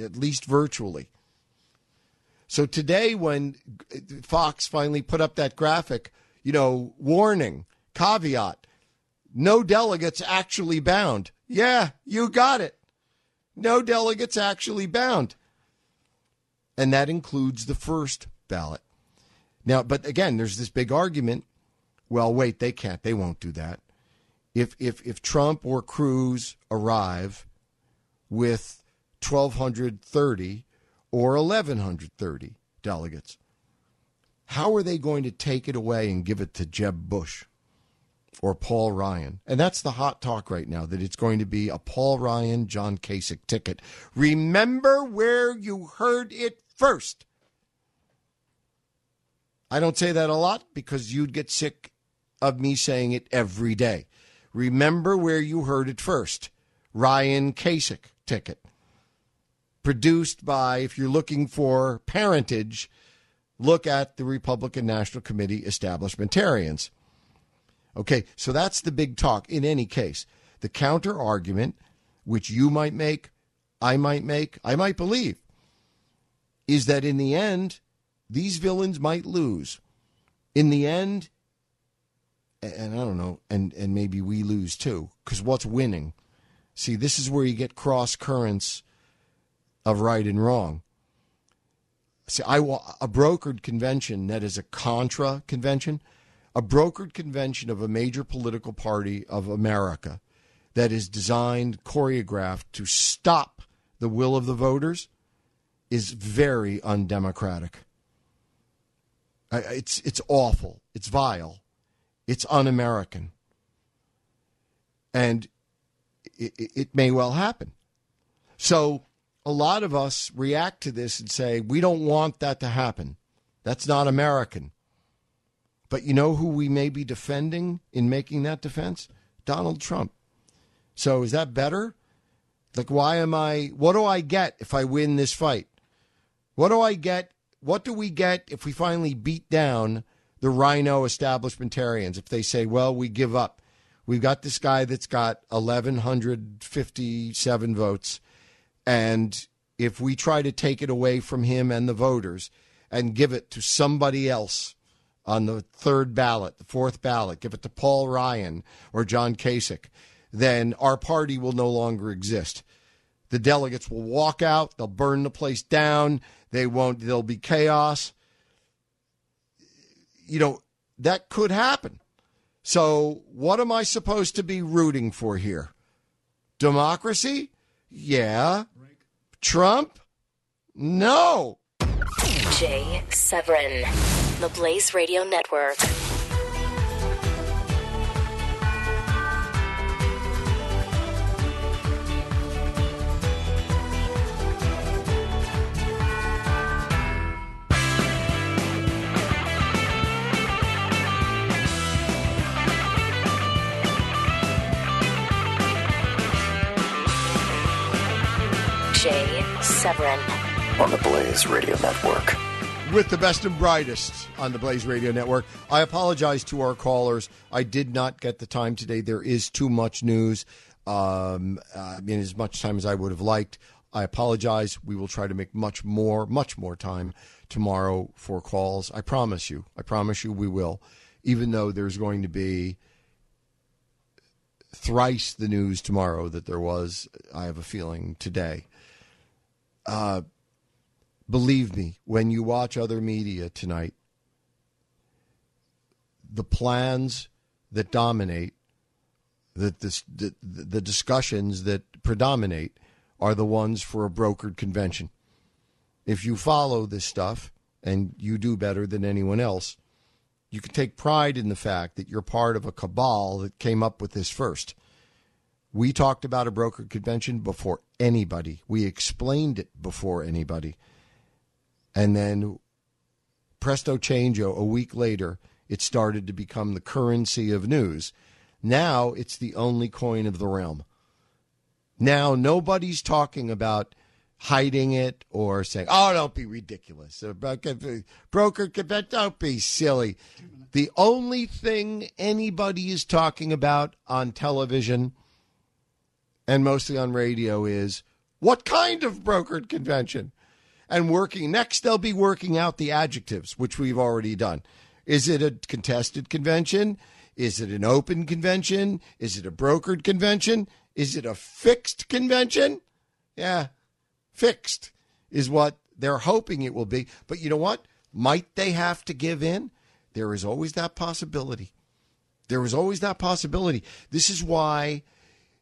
at least virtually. So today, when Fox finally put up that graphic, you know, warning, caveat, no delegates actually bound. Yeah, you got it. No delegates actually bound. And that includes the first ballot. Now, but again, there's this big argument. Well, wait, they can't. They won't do that. If if if Trump or Cruz arrive with 1,230 or 1,130 delegates. How are they going to take it away and give it to Jeb Bush or Paul Ryan? And that's the hot talk right now that it's going to be a Paul Ryan, John Kasich ticket. Remember where you heard it first. I don't say that a lot because you'd get sick of me saying it every day. Remember where you heard it first. Ryan Kasich ticket produced by, if you're looking for parentage, look at the Republican National Committee establishmentarians. Okay, so that's the big talk. In any case, the counter argument, which you might make, I might make, I might believe, is that in the end, these villains might lose. In the end, and I don't know, and, and maybe we lose too, because what's winning? See, this is where you get cross currents of right and wrong. See, I a brokered convention that is a contra convention, a brokered convention of a major political party of America that is designed, choreographed to stop the will of the voters is very undemocratic. It's it's awful. It's vile. It's un-American, and it, it may well happen. So a lot of us react to this and say, we don't want that to happen. That's not American. But you know who we may be defending in making that defense? Donald Trump. So is that better? Like, why am I, what do I get if I win this fight? What do I get? What do we get if we finally beat down the RINO establishmentarians? If they say, well, we give up. We've got this guy that's got 1,157 votes. And if we try to take it away from him and the voters and give it to somebody else on the third ballot, the fourth ballot, give it to Paul Ryan or John Kasich, then our party will no longer exist. The delegates will walk out, they'll burn the place down, they won't there'll be chaos. You know, that could happen. So, what am I supposed to be rooting for here? Democracy? Yeah. Trump? No. Jay Severin, the Blaze Radio Network. Jay Severin on the Blaze Radio Network. With the best and brightest on the Blaze Radio Network. I apologize to our callers. I did not get the time today. There is too much news um, uh, in as much time as I would have liked. I apologize. We will try to make much more, much more time tomorrow for calls. I promise you. I promise you we will. Even though there's going to be thrice the news tomorrow that there was, I have a feeling, today. Uh, believe me, when you watch other media tonight, the plans that dominate, that this, the, the discussions that predominate, are the ones for a brokered convention. If you follow this stuff, and you do better than anyone else, you can take pride in the fact that you're part of a cabal that came up with this first. We talked about a brokered convention before anybody. We explained it before anybody. And then presto changeo, a week later, it started to become the currency of news. Now it's the only coin of the realm. Now nobody's talking about hiding it or saying, "Oh, don't be ridiculous." Broker, convention, don't be silly. The only thing anybody is talking about on television and mostly on radio is what kind of brokered convention? And working next, they'll be working out the adjectives, which we've already done. Is it a contested convention? Is it an open convention? Is it a brokered convention? Is it a fixed convention? Yeah, fixed is what they're hoping it will be. But you know what? Might they have to give in? There is always that possibility. There is always that possibility. This is why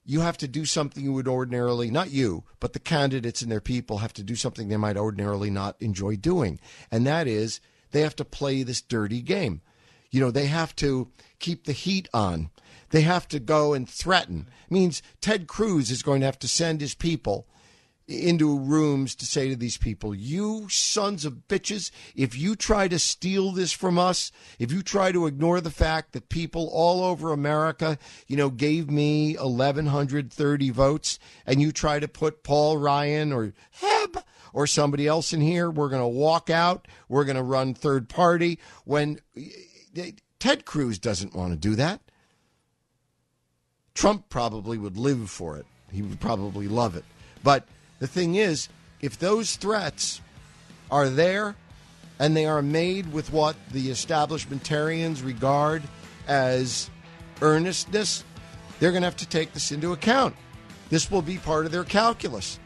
you have to do something you would ordinarily, not you, but the candidates and their people have to do something they might ordinarily not enjoy doing. And that is they have to play this dirty game. You know, they have to keep the heat on. They have to go and threaten. It means Ted Cruz is going to have to send his people into rooms to say to these people, you sons of bitches, if you try to steal this from us, if you try to ignore the fact that people all over America, you know, gave me 1,130 votes, and you try to put Paul Ryan or Jeb or somebody else in here, we're going to walk out. We're going to run third party. When eh, Ted Cruz doesn't want to do that. Trump probably would live for it. He would probably love it. But the thing is, if those threats are there and they are made with what the establishmentarians regard as earnestness, they're going to have to take this into account. This will be part of their calculus.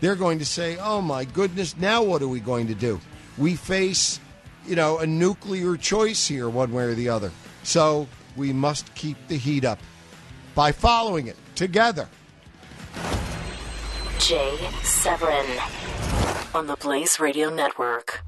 They're going to say, oh my goodness, now what are we going to do? We face, you know, a nuclear choice here, one way or the other. So we must keep the heat up by following it together. Jay Severin on the Blaze Radio Network.